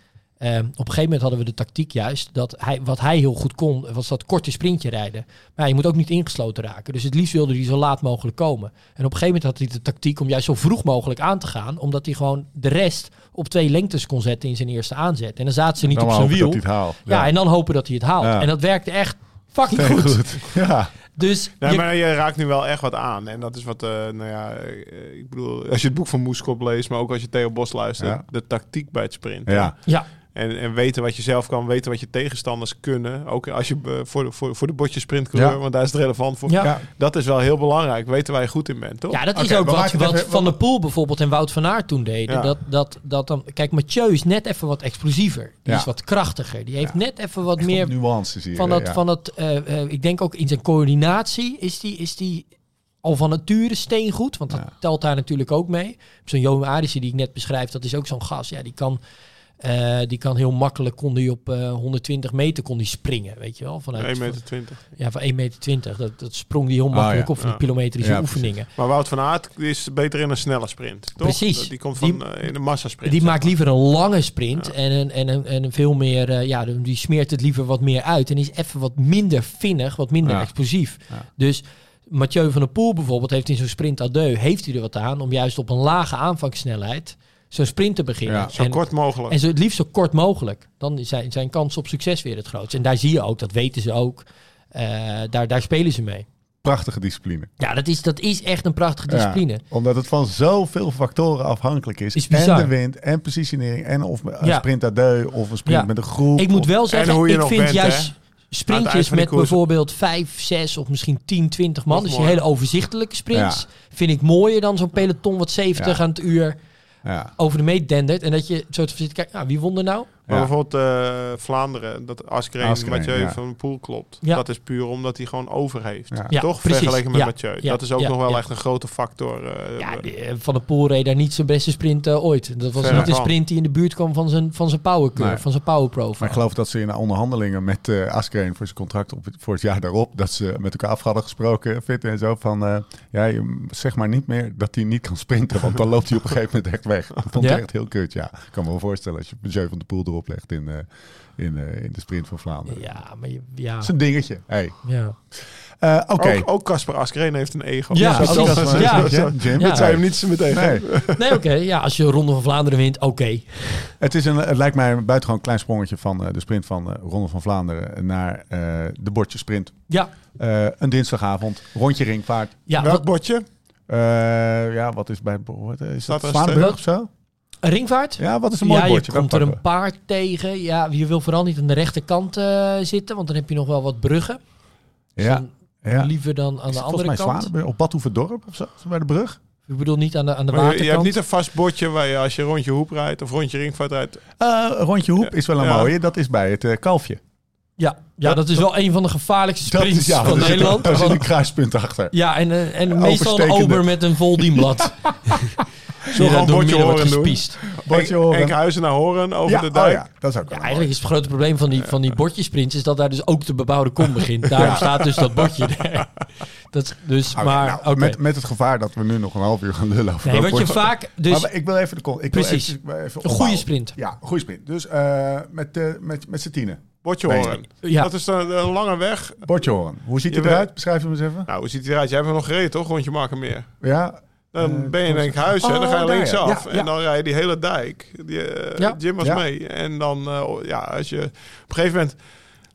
Ehm, op een gegeven moment hadden we de tactiek juist dat hij, wat hij heel goed kon, was dat korte sprintje rijden. Maar ja, je moet ook niet ingesloten raken. Dus het liefst wilde hij zo laat mogelijk komen. En op een gegeven moment had hij de tactiek om juist zo vroeg mogelijk aan te gaan, omdat hij gewoon de rest op twee lengtes kon zetten in zijn eerste aanzet. En dan zaten ze niet Dan op zijn wiel. dat hij het haalt. Ja. en dan hopen dat hij het haalt. Ja. En dat werkte echt fucking goed. goed. Ja. Dus Nee, je- maar je raakt nu wel echt wat aan. En dat is wat, eh, nou ja, eh, ik bedoel, als je het boek van Moeskop leest, maar ook als je Theo Bos luistert, Ja. de tactiek bij het sprinten. Ja. ja, En, en weten wat je zelf kan, weten wat je tegenstanders kunnen. Ook als je eh, voor, de, voor, voor de botje sprintcoureur, Ja. want daar is het relevant voor. Ja. Dat is wel heel belangrijk. Weten waar je goed in bent, toch? Ja, dat is ook wat, even- Van der Poel bijvoorbeeld en Wout van Aert toen deden. Ja. Dat, dat, dat dan, kijk, Mathieu is net even wat explosiever. Die Ja. is wat krachtiger. Die heeft Ja. net even wat Echt meer nuances hier. van dat, ja. van dat eh, eh, ik denk ook in zijn coördinatie is die, is die al van nature steengoed. Want dat Ja. telt daar natuurlijk ook mee. Zo'n Johan Arissen die ik net beschrijf, dat is ook zo'n gas. Ja, die kan, eh, die kan heel makkelijk, kon die op eh, 120 meter kon die springen, weet je wel. Vanuit, 1,20 meter. Ja, van 1,20 meter. Dat, dat sprong die heel makkelijk ja. op van die kilometrische Ja, oefeningen. Maar Wout van Aert is beter in een snelle sprint, toch? Precies. Die komt van Die- eh, in een massasprint. Die maakt maar. liever een lange sprint Ja. en, een, en, een, en een veel meer, eh, ja, die smeert het liever wat meer uit en is even wat minder vinnig, wat minder Ja. explosief. Ja. Dus Mathieu van der Poel bijvoorbeeld heeft in zo'n sprint à deux, heeft hij er wat aan om juist op een lage aanvangssnelheid zo'n sprint te beginnen. Ja, Zo en, kort mogelijk. en zo het liefst zo kort mogelijk. Dan zijn, zijn kans op succes weer het grootst. En daar zie je ook, dat weten ze ook, eh, daar, daar spelen ze mee. Prachtige discipline. Ja, dat is, dat is echt een prachtige Ja, discipline. omdat het van zoveel factoren afhankelijk is. Is en de wind, en positionering, en of een Ja. sprint à deux, of een sprint met een groep. Ik moet wel zeggen, hoe je ik vind bent, juist hè? Sprintjes met bijvoorbeeld 5, 6 of misschien 10, 20 man. Nog dus die mooier. hele overzichtelijke sprints. Ja. Vind ik mooier dan zo'n peloton wat 70 Ja. aan het uur Ja. over de meet dendert. En dat je zo te zitten kijken, nou, wie won er nou? Maar Ja. bijvoorbeeld eh, Vlaanderen, dat Askreen, Askreen, Mathieu ja. van de Poel klopt. Ja. Dat is puur omdat hij gewoon over heeft. Ja. Ja, Toch? precies. Vergeleken met Ja. Mathieu. Ja. Dat is ook Ja. nog wel Ja. echt een grote factor. eh, Ja, die, eh, Van der Poel reed daar niet zijn beste sprint ooit. Dat was Verre niet een van. sprint die in de buurt kwam van zijn, van zijn power curve, Nee. van zijn power Maar ik geloof dat ze in de onderhandelingen met eh Askreen voor zijn contract op, voor het jaar daarop, dat ze met elkaar af hadden gesproken, fit en zo, van eh, ja, je- zeg maar niet meer dat hij niet kan sprinten, want dan loopt hij op een gegeven moment echt weg. Dat vond ik Ja? echt heel kut, ja. Ik kan me wel voorstellen als je Mathieu van de Poel erop legt in, eh, in, eh, in de sprint van Vlaanderen. Ja, maar je- ja. Dat is een dingetje. Hey. ja. Eh, Oké. Ook, ook Casper Askreen heeft een ego. Ja, dat Ja. Ja. Dat zou je hem niet zo meteen Nee. Nee, oké. Ja, als je Ronde van Vlaanderen wint, oké. Het, is een, het lijkt mij een buitengewoon klein sprongetje van eh, de sprint van eh Ronde van Vlaanderen naar eh, de bordjesprint. Ja, Eh, een dinsdagavond, rondje ringvaart. ja Welk wat- bordje? Eh, ja, wat is bij wat is dat? of zo? Een ringvaart? Ja, wat is een mooi ja, bordje? je komt er een paar tegen. Ja, je wil vooral niet aan de rechterkant eh zitten, want dan heb je nog wel wat bruggen. we. Dus Ja, dan ja. Liever dan aan Is de andere volgens mij kant. Op Badhoevedorp of zo, bij de brug? Ik bedoel niet aan de, aan de Maar je, je waterkant. hebt niet een vast bordje waar je als je rondje hoep rijdt of rondje ringvaart rijdt. Eh, rondje hoep is wel een Ja. mooie. Dat is bij het eh, kalfje. Ja, ja, dat is wel een van de gevaarlijkste Dat sprints is, ja, van zit- Nederland. Daar zit een kruispunt achter. ja, en, en meestal een ober met een vol dienblad. Gewoon daar door bordje horen doen. gespiest. Bordje horen. Enkhuizen naar Horen over Ja, de oh dijk. ja, dat is ook wel Ja, een eigenlijk is het grote probleem van die, van die bordjesprints... is dat daar dus ook de bebouwde kom begint. Daarom staat dus dat bordje er. Dat, dus, Oké, maar, nou, met, met het gevaar dat we nu nog een half uur gaan lullen over Nee, dat wat je vaak... Dus Maar ik wil even de kon. Ik Precies. Wil even, even een goede sprint. Ja, een goede sprint. Dus eh, met, eh, met, met z'n tienen. Bordje Nee. Horen. Ja. Dat is een, een lange weg. Bordje horen. Hoe ziet Jawel. eruit? Beschrijf hem eens even. Nou, hoe ziet hij eruit? Jij hebt hem nog gereden, toch? Rondje maken meer. Ja. Dan Eh, ben je in Enkhuizen en dan ga je Oh, linksaf. ja. Ja, En dan rij je die hele dijk. Die, eh, Ja. Jim was Ja. mee. En dan, eh, ja, als je op een gegeven moment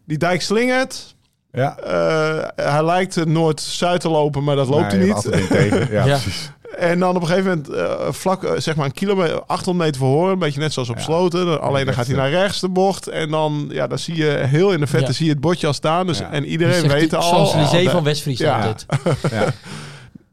die dijk slingert. Ja. eh, hij lijkt noord-zuid te lopen, maar dat loopt Nee, hij niet. tegen. Ja, Ja. precies. En dan op een gegeven moment eh, vlak, zeg maar een kilometer, 800 meter voor horen. Een beetje net zoals op Ja. Sloten. Dan- Alleen dan gaat hij naar rechts de bocht. En dan, ja, dan zie je heel in de vette Ja. zie je het bordje al staan. Dus, Ja. En iedereen weet de al. Champs-Élysées oh, van de- West-Friesland Ja. dit.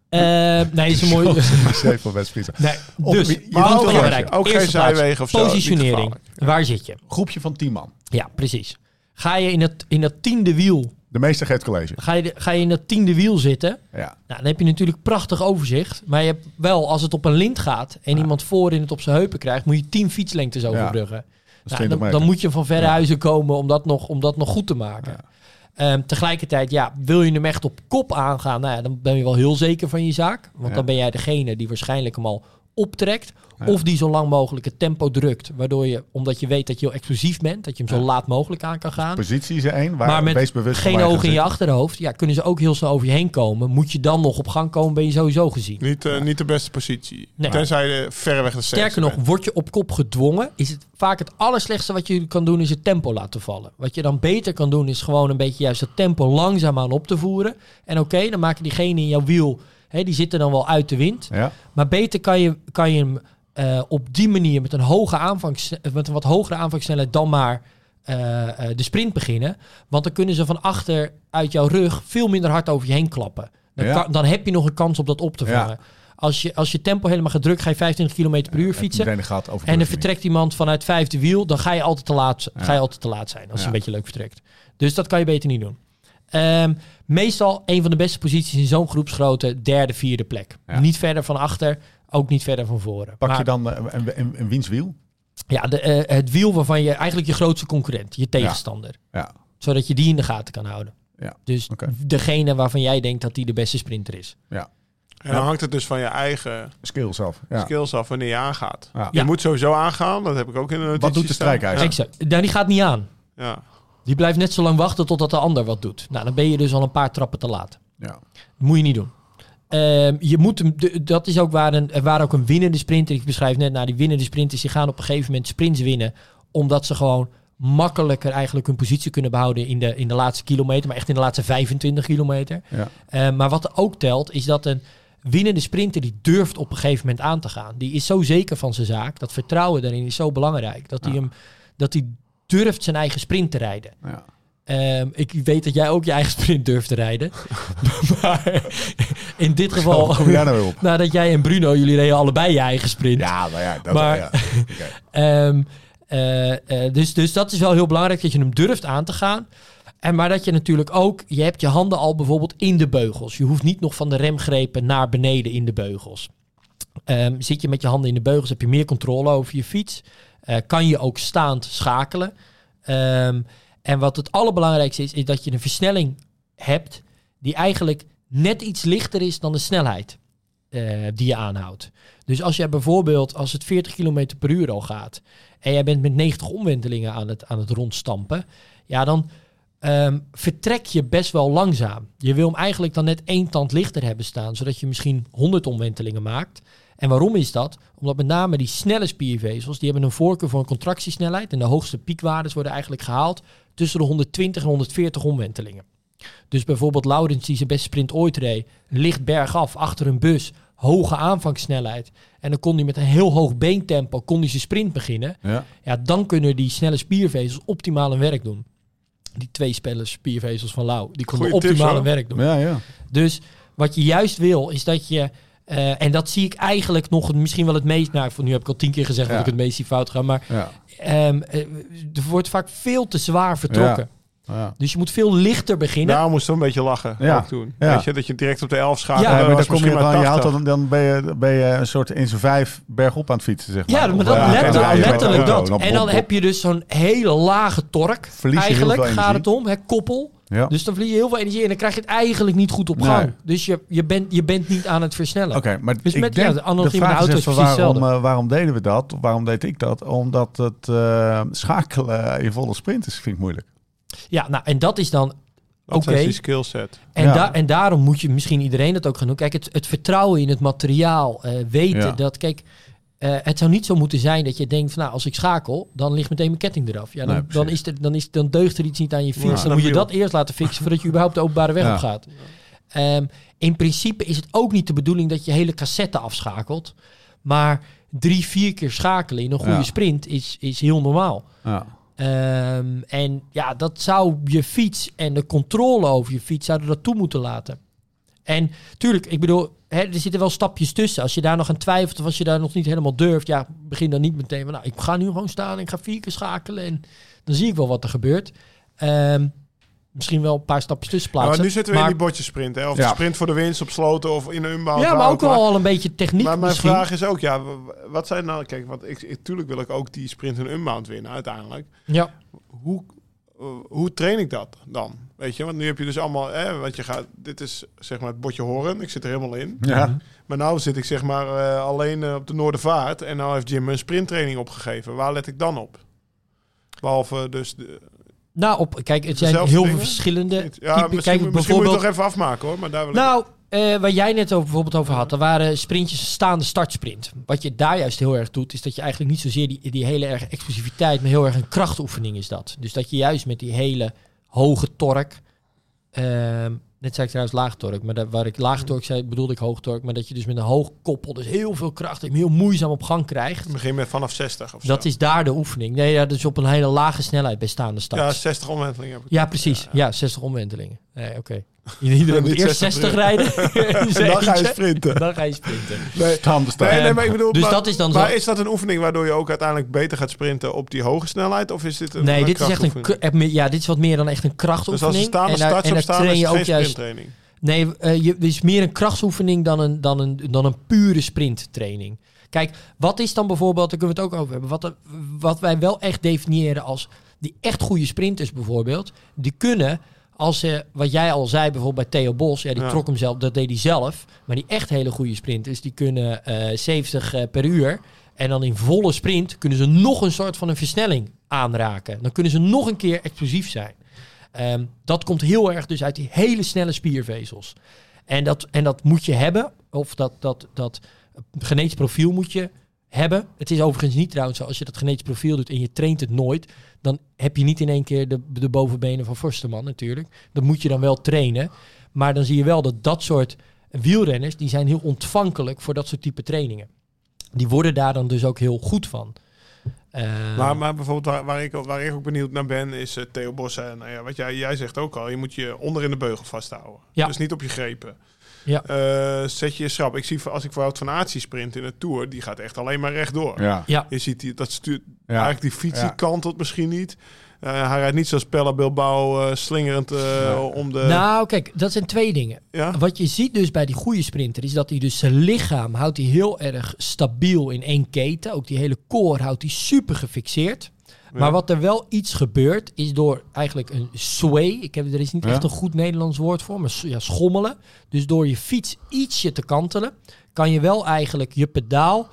Ja. Eh, nee, is een mooie... Zeef van West-Friesland. Nee, Op- dus, je- maar je bereiken? ook geen zijwegen of zo, Positionering. Waar zit je? Groepje van 10 man. Ja, precies. Ga je in het, in dat tiende wiel, De meester geeft college. ga je, ga je in dat tiende wiel zitten, Ja. nou, dan heb je natuurlijk prachtig overzicht. Maar je hebt wel, als het op een lint gaat en iemand voorin het op zijn heupen krijgt, moet je 10 fietslengtes overbruggen. is Nou, 20 dan, dan moet je van verre huizen komen om dat nog, om dat nog goed te maken. Ehm, tegelijkertijd, ja, wil je hem echt op kop aangaan, nou ja, dan ben je wel heel zeker van je zaak. Want Ja. dan ben jij degene die waarschijnlijk hem al optrekt. Of die zo lang mogelijk het tempo drukt. Waardoor je, omdat je weet dat je heel explosief bent, dat je hem zo laat mogelijk aan kan gaan. Positie is er één. Waar Maar wees met bewust geen ogen in je achterhoofd, ja, kunnen ze ook heel snel over je heen komen. Moet je dan nog op gang komen, ben je sowieso gezien. Niet, eh, niet de beste positie. Nee. Tenzij je verreweg de Sterker nog, bent. word je op kop gedwongen, is het vaak het allerslechtste wat je kan doen, is het tempo laten vallen. Wat je dan beter kan doen, is gewoon een beetje juist het tempo langzaamaan op te voeren. En oké, dan maken diegene in jouw wiel, hè, die zitten dan wel uit de wind. Ja. Maar beter kan je, kan je hem eh, op die manier met een, hoge aanvangs, met een wat hogere aanvangssnelheid dan maar eh, eh, de sprint beginnen. Want dan kunnen ze van achter uit jouw rug veel minder hard over je heen klappen. Dan, Ja. kan- dan heb je nog een kans op dat op te Ja. vangen. Als, je, als je tempo helemaal gaat drukken, ga je 25 km per uur fietsen. Gaat En er vertrekt iemand vanuit vijfde wiel, dan ga je altijd te laat, ga je altijd te laat zijn. Als je een beetje leuk vertrekt. Dus dat kan je beter niet doen. Ehm, meestal een van de beste posities in zo'n groepsgrootte, derde, vierde plek. Ja. Niet verder van achter, ook niet verder van voren. Pak Maar je dan eh, een, een, een ja, de, eh, het wiel waarvan je eigenlijk je grootste concurrent, je tegenstander. Ja. Zodat je die in de gaten kan houden. Ja, Dus degene waarvan jij denkt dat die de beste sprinter is. ja. En dan hangt het dus van je eigen Skills af. Ja. skills af wanneer je aangaat. Ja. Je Ja. moet sowieso aangaan. Dat heb ik ook in de Wat doet de strijkijzer? Exact. Nou, die gaat niet aan. Ja. Die blijft net zo lang wachten totdat de ander wat doet. Nou, dan ben je dus al een paar trappen te laat. Ja. Dat moet je niet doen. Ehm, je moet hem, de- dat is ook waar, een, waar ook een winnende sprinter, ik beschrijf net, nou, die winnende sprinters, die gaan op een gegeven moment sprints winnen, omdat ze gewoon makkelijker eigenlijk hun positie kunnen behouden in de, in de laatste kilometer, maar echt in de laatste 25 kilometer. Ja. Eh, maar wat ook telt, is dat een winnende sprinter die durft op een gegeven moment aan te gaan. Die is zo zeker van zijn zaak. Dat vertrouwen daarin is zo belangrijk. Dat hij hem dat hij durft zijn eigen sprint te rijden. Ja. Ehm, ik weet dat jij ook je eigen sprint durft te rijden. maar in dit geval, Hoe kom jij nou op? nadat jij en Bruno, jullie reden allebei je eigen sprint. Ja, nou ja. Dat, Maar- ja. Ehm, eh, eh, dus, dus dat is wel heel belangrijk dat je hem durft aan te gaan. En maar dat je natuurlijk ook, je hebt je handen al bijvoorbeeld in de beugels. Je hoeft niet nog van de remgrepen naar beneden in de beugels. Ehm, zit je met je handen in de beugels, heb je meer controle over je fiets. Eh, kan je ook staand schakelen. Ehm, en wat het allerbelangrijkste is, is dat je een versnelling hebt die eigenlijk net iets lichter is dan de snelheid eh, die je aanhoudt. Dus als jij bijvoorbeeld, als het 40 km per uur al gaat en jij bent met 90 omwentelingen aan het, aan het rondstampen, ja, dan ehm, vertrek je best wel langzaam. Je wil hem eigenlijk dan net één tand lichter hebben staan, zodat je misschien 100 omwentelingen maakt. En waarom is dat? Omdat met name die snelle spiervezels, die hebben een voorkeur voor een contractiesnelheid. En de hoogste piekwaardes worden eigenlijk gehaald tussen de 120 en 140 omwentelingen. Dus bijvoorbeeld Laurens die zijn beste sprint ooit reed, licht bergaf achter een bus, hoge aanvangssnelheid. En dan kon hij met een heel hoog beentempo kon hij zijn sprint beginnen. Ja. Ja, dan kunnen die snelle spiervezels optimaal hun werk doen. Die twee spelers spiervezels van Lau, die konden Goeie optimaal hun werk doen. Ja, ja. Dus wat je juist wil, is dat je... eh, en dat zie ik eigenlijk nog misschien wel het meest... Nou, voor nu heb ik al tien keer gezegd Ja. dat ik het meest zie fout gaan. Maar Ja. ehm, eh, er wordt vaak veel te zwaar vertrokken. Ja. Dus je moet veel lichter beginnen. Daarom moest ik een beetje lachen Ja. ook toen. Ja. Weet je, dat je direct op de 11 schakelt. Ja, maar dan kom je maar je houdt 80. dan, dan ben, je, ben je een soort in z'n vijf bergop aan het fietsen, zeg maar. ja, maar dat, letterlijk, dan- dat. dan En dan heb je dus zo'n hele lage tork. Verlies je Eigenlijk gaat energie. het om, hè, koppel. Ja. Dus dan verlies je heel veel energie en dan krijg je het eigenlijk niet goed op Nee. gang. Dus je, je, bent, je bent niet aan het versnellen. Oké, maar Dus ik met- ja, denk, de analogie de vraag is auto is even precies waarom, hetzelfde. eh, waarom deden we dat? Waarom deed ik dat? Omdat het eh, schakelen in volle sprint is, vind ik moeilijk. Ja, nou en dat is dan Dat oké. is die skillset. En, Ja. da- en daarom moet je misschien iedereen dat ook gaan doen. Kijk, het, het vertrouwen in het materiaal, eh, weten Ja. dat, kijk, eh, het zou niet zo moeten zijn dat je denkt van, nou, als ik schakel, dan ligt meteen mijn ketting eraf. Ja, dan, Nee, dan, is er, dan, is, dan deugt er iets niet aan je fiets. Ja, dan moet je dat eerst laten fixen voordat je überhaupt de openbare weg Ja. op gaat. Ehm, in principe is het ook niet de bedoeling dat je hele cassette afschakelt. Maar drie, vier keer schakelen in een goede Ja. sprint is, is heel normaal. Ja. Ehm, en ja, dat zou je fiets en de controle over je fiets zouden dat toe moeten laten. En tuurlijk, ik bedoel, hè, er zitten wel stapjes tussen. Als je daar nog aan twijfelt of als je daar nog niet helemaal durft, ja, begin dan niet meteen van, nou, ik ga nu gewoon staan, ik ga vier keer schakelen en dan zie ik wel wat er gebeurt. Ehm, misschien wel een paar stapjes tussen Ja, plaatsen. maar nu zitten we maar, in die botjesprint. Hè? Of Ja. de sprint voor de winst op sloten of in een unbound. ja, maar ook wel al een beetje techniek Maar mijn misschien. vraag is ook, ja, wat zijn nou... Kijk, want ik, ik, tuurlijk wil ik ook die sprint en unbound winnen uiteindelijk. Ja. Hoe, eh, hoe train ik dat dan? Weet je, want nu heb je dus allemaal, hè, want je gaat, dit is zeg maar het botje horen, ik zit er helemaal in. Ja. Maar nou zit ik zeg maar eh, alleen eh, op de Noordervaart en nou heeft Jim me een sprinttraining opgegeven. Waar let ik dan op? Behalve dus de, Nou, op, kijk, het zijn heel veel dingen? verschillende ja, typen. misschien, Kijk, misschien moet je bijvoorbeeld... het toch even afmaken hoor, maar daar wil ik- Nou, eh, waar jij net over, bijvoorbeeld over had, er waren sprintjes staande startsprint. Wat je daar juist heel erg doet, is dat je eigenlijk niet zozeer die, die hele erg explosiviteit, maar heel erg een krachtoefening is dat. Dus dat je juist met die hele hoge tork, ehm, net zei ik trouwens laag tork, maar daar, waar ik laag tork zei, bedoelde ik hoog tork, maar dat je dus met een hoog koppel dus heel veel kracht en heel moeizaam op gang krijgt. begin met vanaf 60 of Dat is daar de oefening. Nee, ja, dus op een hele lage snelheid bij staande start. Ja, Ja, 60 omwentelingen heb ik. precies. Ja, 60 omwentelingen. Nee, oké. Iedereen moet eerst 60 60 rijden. Dan ga je sprinten. Dan ga je sprinten. Nee, Staande staan. nee, nee, maar ik bedoel, Dus maar, dat is dan maar zo- is dat een oefening waardoor je ook uiteindelijk beter gaat sprinten op die hoge snelheid? Of is dit een Nee, een dit is echt een, eh, ja, dit is wat meer dan echt een Dus krachtoefening. als er staande en daar, starts en op daar staan, train je het ook geen juist. sprinttraining. Nee, eh, je, het is meer een krachtsoefening dan een, dan een, dan een pure sprinttraining. Kijk, wat is dan bijvoorbeeld, daar kunnen we het ook over hebben, wat, er- wat wij wel echt definiëren als die echt goede sprinters bijvoorbeeld, die kunnen, als ze, wat jij al zei bijvoorbeeld bij Theo Bos, ja, die Ja. trok hem zelf, dat deed hij zelf, maar die echt hele goede sprinters, die kunnen eh 70 eh, per uur en dan in volle sprint kunnen ze nog een soort van een versnelling aanraken. Dan kunnen ze nog een keer explosief zijn. Ehm, dat komt heel erg dus uit die hele snelle spiervezels. En dat, en dat moet je hebben, of dat, dat, dat genetisch profiel moet je hebben. Het is overigens niet trouwens zo, als je dat genetisch profiel doet en je traint het nooit, dan heb je niet in één keer de, de bovenbenen van Forsterman natuurlijk. Dat moet je dan wel trainen. Maar dan zie je wel dat dat soort wielrenners, die zijn heel ontvankelijk voor dat soort type trainingen. Die worden daar dan dus ook heel goed van. Eh, Maar, maar bijvoorbeeld waar, waar, ik, waar ik ook benieuwd naar ben, is eh, Theo Bos. En nou ja, wat jij, jij zegt ook al, je moet je onder in de beugel vasthouden. Ja. Dus niet op je grepen. Ja. Eh, zet je schrap. Ik zie, als ik voor Wout van Aert zie sprint in de Tour, die gaat echt alleen maar rechtdoor. Ja. ja, Je ziet die, dat stuurt Ja. eigenlijk die fiets, die Ja. kantelt misschien niet. Eh, hij rijdt niet zoals Pella Bilbao eh, slingerend eh, om de... nou kijk, dat zijn twee dingen. ja? Wat je ziet dus bij die goede sprinter is dat hij dus zijn lichaam houdt hij heel erg stabiel in één keten. Ook die hele core houdt hij super gefixeerd. Maar wat er wel iets gebeurt is door eigenlijk een sway. Ik heb, er is niet Ja. echt een goed Nederlands woord voor, maar ja, schommelen. Dus door je fiets ietsje te kantelen, kan je wel eigenlijk je pedaal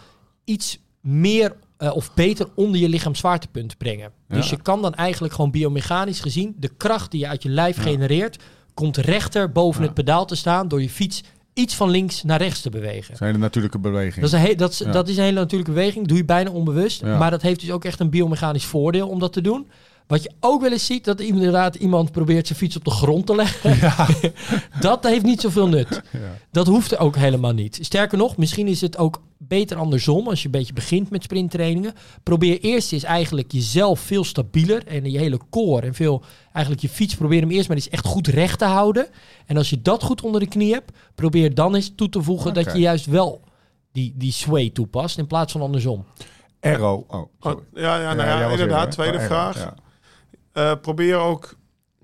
iets meer eh, of beter onder je lichaamszwaartepunt brengen. Dus je kan dan eigenlijk gewoon biomechanisch gezien de kracht die je uit je lijf genereert, komt rechter boven het pedaal te staan door je fiets iets van links naar rechts te bewegen. Dat zijn de natuurlijke bewegingen. Dat is, een he- dat, is, Ja. dat is een hele natuurlijke beweging. Doe je bijna onbewust. Ja. Maar dat heeft dus ook echt een biomechanisch voordeel om dat te doen. Wat je ook wel eens ziet, dat inderdaad iemand probeert zijn fiets op de grond te leggen. dat heeft niet zoveel nut. Ja. Dat hoeft er ook helemaal niet. Sterker nog, misschien is het ook beter andersom. Als je een beetje begint met sprinttrainingen. Probeer eerst eens eigenlijk jezelf veel stabieler. En je hele core en veel, eigenlijk je fiets. Probeer hem eerst maar eens echt goed recht te houden. En als je dat goed onder de knie hebt. Probeer dan eens toe te voegen dat je juist wel die, die sway toepast. In plaats van andersom. Aero. Oh, Oh, sorry. ja, ja, nou ja, inderdaad. tweede Oh, vraag. Eh, probeer ook,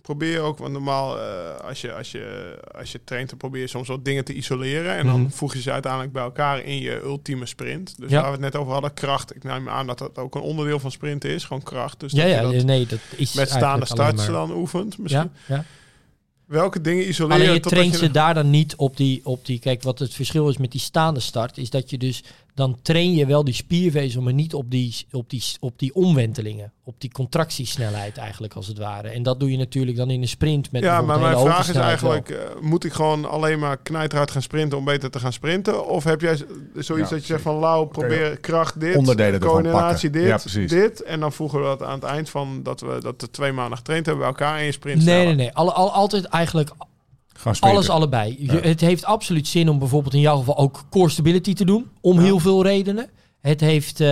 probeer ook, want normaal eh, als, je, als, je, als je traint, dan probeer je soms wat dingen te isoleren. En dan Mhm. voeg je ze uiteindelijk bij elkaar in je ultieme sprint. Dus Ja. waar we het net over hadden, kracht. Ik neem aan dat dat ook een onderdeel van sprinten is, gewoon kracht. Dus Ja, dat ja, je dat nee, dat is met staande starts maar- dan oefent. Misschien. Ja, ja. Welke dingen isoleer Alleen je traint je- ze daar dan niet op die, op die... Kijk, wat het verschil is met die staande start... is dat je dus... dan train je wel die spiervezel... maar niet op die, op die, op die omwentelingen. Op die contractiesnelheid eigenlijk, als het ware. En dat doe je natuurlijk dan in een sprint... met Ja, maar mijn vraag is wel. eigenlijk, eh, moet ik gewoon alleen maar knijterhard gaan sprinten om beter te gaan sprinten? Of heb jij zoiets Ja, dat je zegt van, Lau, probeer kracht dit, Onderdelen coördinatie pakken. Ja, dit, precies. dit. En dan voegen we dat aan het eind van dat we dat de twee maanden getraind hebben bij elkaar in je sprint Nee, nee, stellen. nee. Alle, al, altijd eigenlijk. Alles allebei. Je-. Het heeft absoluut zin om bijvoorbeeld in jouw geval ook core stability te doen. Om Ja. heel veel redenen. Het heeft, eh,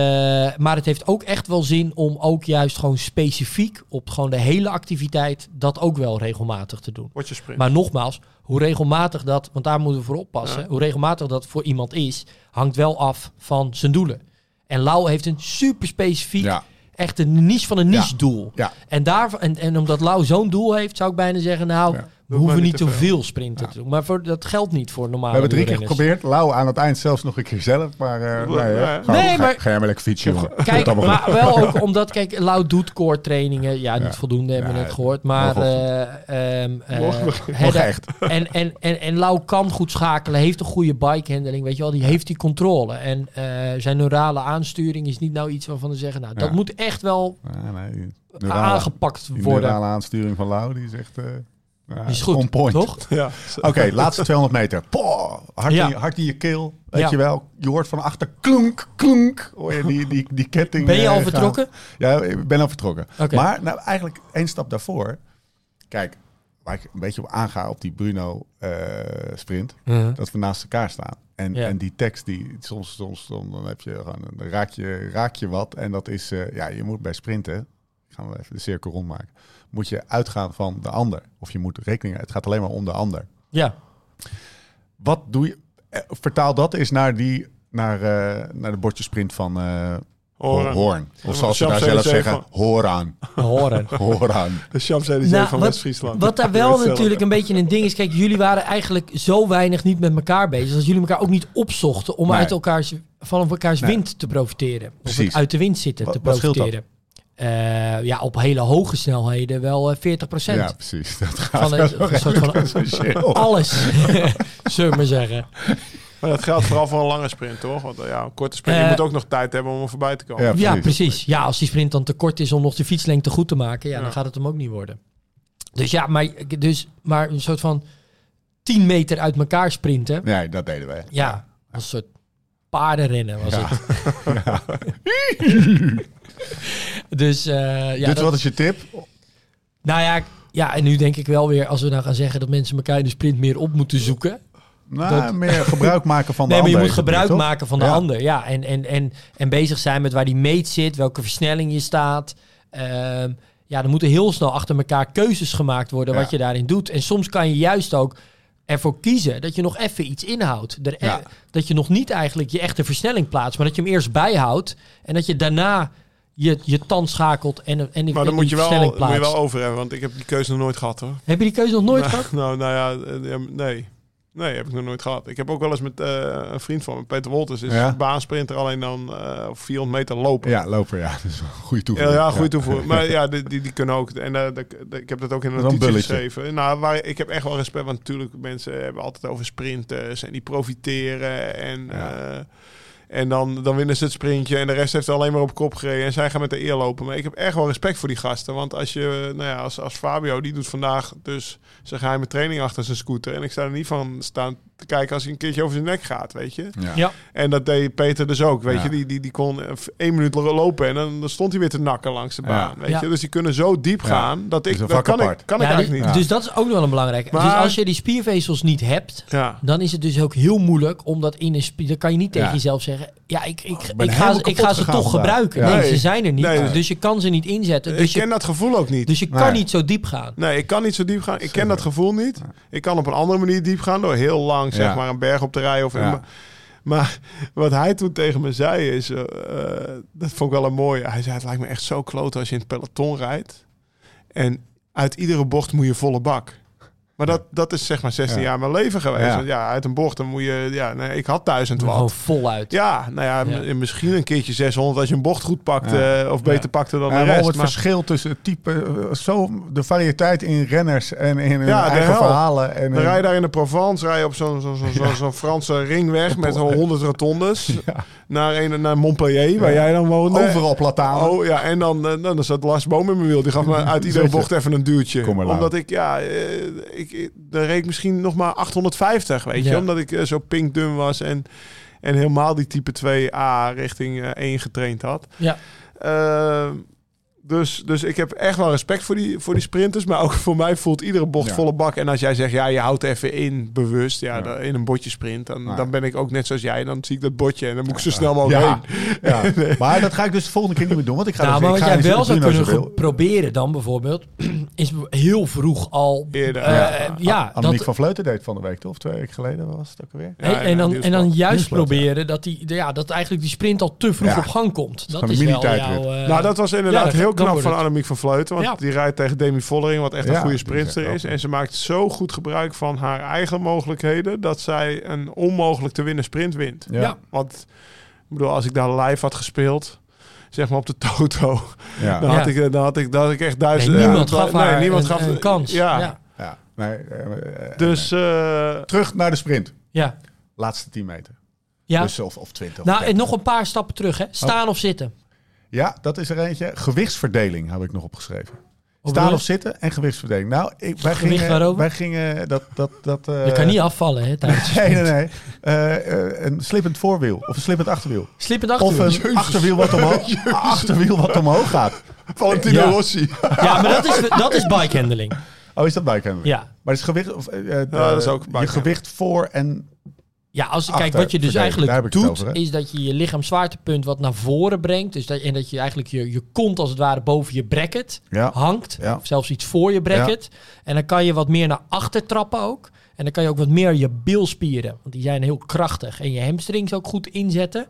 maar het heeft ook echt wel zin om ook juist gewoon specifiek op gewoon de hele activiteit dat ook wel regelmatig te doen. Maar nogmaals, hoe regelmatig dat, want daar moeten we voor oppassen, Ja. hoe regelmatig dat voor iemand is, hangt wel af van zijn doelen. En Lau heeft een super specifiek, Ja. echt een niche van een niche doel. Ja. En, daar, en, en omdat Lau zo'n doel heeft, zou ik bijna zeggen, nou. We hoeven niet te veel. veel sprinten te doen. Maar voor, dat geldt niet voor We normale hebben drie keer geprobeerd. Lau aan het eind zelfs nog een keer zelf. Maar eh, nee. Nee, Ga- Nee, ga- maar- Ga jij maar lekker fietsen. Kijk, maar wel ook omdat, kijk, Lau doet core trainingen. Ja, niet Ja. voldoende, hebben we Ja, net gehoord. Maar eh, ehm, eh, Hedda- echt. En, en, en, en Lau kan goed schakelen, heeft een goede bikehandling, weet je wel. Die heeft die controle. En eh, zijn neurale aansturing is niet nou iets waarvan we zeggen, nou, dat Ja. moet echt wel Ja, nee, die neurale- aangepakt Die worden. neurale aansturing van Lau, die is echt... ja, Die is goed, on point. toch? Ja. Oké, laatste 200 meter. Poh, hard, Ja. in, je- hard in je keel. Weet Ja. je wel. Je hoort van achter klunk, klunk. Hoor je die, die, die ketting. Ben je eh, al gaan. vertrokken? Ja, ik ben al vertrokken. Maar nou, eigenlijk één stap daarvoor. Kijk, waar ik een beetje op aanga op die Bruno eh, sprint. Dat we naast elkaar staan. En, Ja. en die tekst, die soms, soms dan, heb je gewoon, dan raak je, raak je wat. En dat is, eh, ja, je moet bij sprinten, gaan we even de cirkel rondmaken, moet je uitgaan van de ander. Of je moet rekening, het gaat alleen maar om de ander. Ja. Wat doe je, eh, vertaal dat eens naar die, naar, eh, naar de bordjesprint van eh Horen. Hoorn. Of zoals ze daar zelf zeggen, van- Hooraan. Horen. Hooraan. De Champs-Élysées Nou, van wat, West-Friesland. wat daar wel natuurlijk een beetje een ding is. Kijk, jullie waren eigenlijk zo weinig niet met elkaar bezig. Dat jullie elkaar ook niet opzochten om Nee. uit elkaars, van elkaars Nee. wind te profiteren. Of Precies. uit de wind zitten Wat- te wat scheelt dat? profiteren. Eh, ja, op hele hoge snelheden wel eh, 40%. Ja, precies. Dat gaat Van een- soort van- essentieel. Alles, zullen we maar zeggen. Maar dat geldt vooral voor een lange sprint, toch? Want eh, ja, een korte sprint, je Eh, moet ook nog tijd hebben om er voorbij te komen. Ja, Ja, precies. Ja, als die sprint dan te kort is om nog de fietslengte goed te maken, ja, Ja. dan gaat het hem ook niet worden. Dus ja, maar, dus, maar een soort van 10 meter uit elkaar sprinten. Nee, dat deden wij. Ja, als een soort paardenrennen was Ja. het. dus eh, ja, dus dat- wat is je tip? nou ja, ja, en nu denk ik wel weer, als we nou gaan zeggen dat mensen elkaar in de sprint meer op moeten zoeken. Nou, Dat- meer gebruik maken van de nee, maar je ander moet gebruik maken van de Ja. ander. Ja, en, en, en, en bezig zijn met waar die meet zit, welke versnelling je staat. Ehm, ja, er moeten heel snel achter elkaar keuzes gemaakt worden Ja. wat je daarin doet. En soms kan je juist ook ervoor kiezen dat je nog even iets inhoudt. Er, Ja. Dat je nog niet eigenlijk je echte versnelling plaatst, maar dat je hem eerst bijhoudt. En dat je daarna je, je tand schakelt en, en die, Maar dan moet je, wel, moet je wel over hebben, want ik heb die keuze nog nooit gehad hoor. Heb je die keuze nog nooit nou, gehad? nou, nou ja, eh, ja, nee. Nee, heb ik nog nooit gehad. Ik heb ook wel eens met eh, een vriend van me, Peter Wolters, is Ja. baansprinter alleen dan eh, op 400 meter lopen. Ja, loper, ja. Dat is een goede Ja, toevoeging. ja, goede toevoeging. Maar ja, die, die, die kunnen ook. En eh, dat- dat- ik heb dat ook in een notitie bulletje. geschreven. Nou, waar, ik heb echt wel respect. Want natuurlijk, mensen hebben altijd over sprinters. En die profiteren. En, Ja. En dan, dan winnen ze het sprintje. En de rest heeft alleen maar op kop gereden. En zij gaan met de eer lopen. Maar ik heb echt wel respect voor die gasten. Want als je, nou ja, als, als Fabio, die doet vandaag dus zijn geheime training achter zijn scooter. En ik sta er niet van staan te kijken als hij een keertje over zijn nek gaat, weet je. Ja. Ja. En dat deed Peter dus ook, weet Ja. je. Die, die, die kon één minuut lopen en dan, dan stond hij weer te nakken langs de Ja. baan, weet Ja. je. Dus die kunnen zo diep Ja. gaan, dat ik, dat kan ik, kan ik Ja, eigenlijk dus, niet. dus dat is ook nog wel een belangrijke. Maar- dus als je die spiervezels niet hebt, Ja. dan is het dus ook heel moeilijk om dat in een spier. Dan kan je niet tegen Ja. jezelf zeggen: Ja, ik, ik, ik, ga, ik ga ze toch gebruiken. Ja. Nee, Nee. ze zijn er niet. Nee. Dus je kan ze niet inzetten. ik Dus je, ken dat gevoel ook niet. dus je kan niet zo diep gaan. Nee, ik kan niet zo diep gaan. Ik ken dat gevoel niet. Ik kan op een andere manier diep gaan door heel lang zeg maar een berg op te rijden. Of Ja. Maar wat hij toen tegen me zei is, eh, dat vond ik wel een mooie. Hij zei, het lijkt me echt zo kloot als je in het peloton rijdt. En uit iedere bocht moet je volle bak. Maar dat, dat is zeg maar 16 Ja. jaar mijn leven geweest. Ja. Want ja, uit een bocht dan moet je... Ja, nee, ik had 1000 Gewoon watt. voluit. Ja, nou ja, Ja. misschien een keertje 600 als je een bocht goed pakt. Ja. eh, of beter Ja. pakte dan Ja, de rest. het Maar, verschil tussen het type, eh, zo de variëteit in renners en in hun Ja, de eigen hel. verhalen. En dan hun- rij je daar in de Provence, rij je op zo'n zo'n zo'n Franse ringweg met 100 rotondes. Ja. Naar, een, naar Montpellier, waar jij dan woonde. overal platanen. Oh ja, en dan, eh, nou, dan zat Lars Boom in mijn wiel. Die gaf me uit iedere bocht even een duwtje. Kom maar, Lau. Omdat ik, ja, ik, ik, dan reed ik misschien nog maar 850, weet je. Ja. Omdat ik eh, zo pinkdun was en, en helemaal die type 2A richting eh 1 getraind had. Ja. Dus, dus ik heb echt wel respect voor die, voor die sprinters. Maar ook voor mij voelt iedere bocht Ja. volle bak. En als jij zegt, ja, je houdt even in, bewust. Ja, in een botje sprint. Dan, Ja. dan ben ik ook net zoals jij. Dan zie ik dat botje en dan moet ik zo snel mogelijk Ja, heen. ja. maar dat ga ik dus de volgende keer niet meer doen. Want ik ga Nou, dus, maar ik wat ga jij dus wel zou kunnen zo proberen dan bijvoorbeeld, is heel vroeg al... Eerder, eh, ja. ja, Annemiek dat, van Vleuten deed van de week, toch? Of twee weken geleden was het ook alweer. Hey, en, ja, dan, en dan juist proberen dat, die, ja, dat eigenlijk die sprint al te vroeg Ja. op gang komt. Dat is wel eh, nou, dat was inderdaad heel heel knap van Annemiek van Vleuten. Want Ja. die rijdt tegen Demi Vollering, wat echt Ja, een goede sprinter is. En ze maakt zo goed gebruik van haar eigen mogelijkheden... dat zij een onmogelijk te winnen sprint wint. Ja. Ja. Want ik bedoel, als ik daar live had gespeeld... zeg maar op de Toto... Ja. dan, Ja. had, ik, dan, had, ik, dan had ik echt duizend... Nee, niemand ja, gaf nee, haar niemand een, gaf een kans. Ja. ja. Ja. Nee, eh, eh, Dus eh, terug naar de sprint. ja. Laatste 10 meter. ja. Dus of, of 20. of nou, en 30. nog een paar stappen terug. Hè. Staan of zitten. Ja, dat is er eentje. Gewichtsverdeling heb ik nog opgeschreven. Staan of zitten en gewichtsverdeling. Nou, ik, wij, Gewicht gingen, waarover? wij gingen dat... dat, dat eh, Je kan niet afvallen hè, tijdens de Nee, nee, nee. Eh, eh, een slippend voorwiel of een slippend achterwiel. Slippend Of achterwiel. een achterwiel wat, omhoog, achterwiel wat omhoog gaat. Valentino Ja. Rossi. Ja, maar dat is, dat is bikehandling. Oh, is dat bikehandling? Ja. Maar het is gewicht... Of, eh, eh, dat is ook je gewicht voor en... Ja, als, kijk, Achter- wat je dus eigenlijk doet, over, is dat je je lichaamszwaartepunt wat naar voren brengt. Dus dat, en dat je eigenlijk je, je kont als het ware boven je bracket Ja. hangt. Ja. Of zelfs iets voor je bracket. En dan kan je wat meer naar achter trappen ook. En dan kan je ook wat meer je bilspieren, want die zijn heel krachtig. En je hamstrings ook goed inzetten.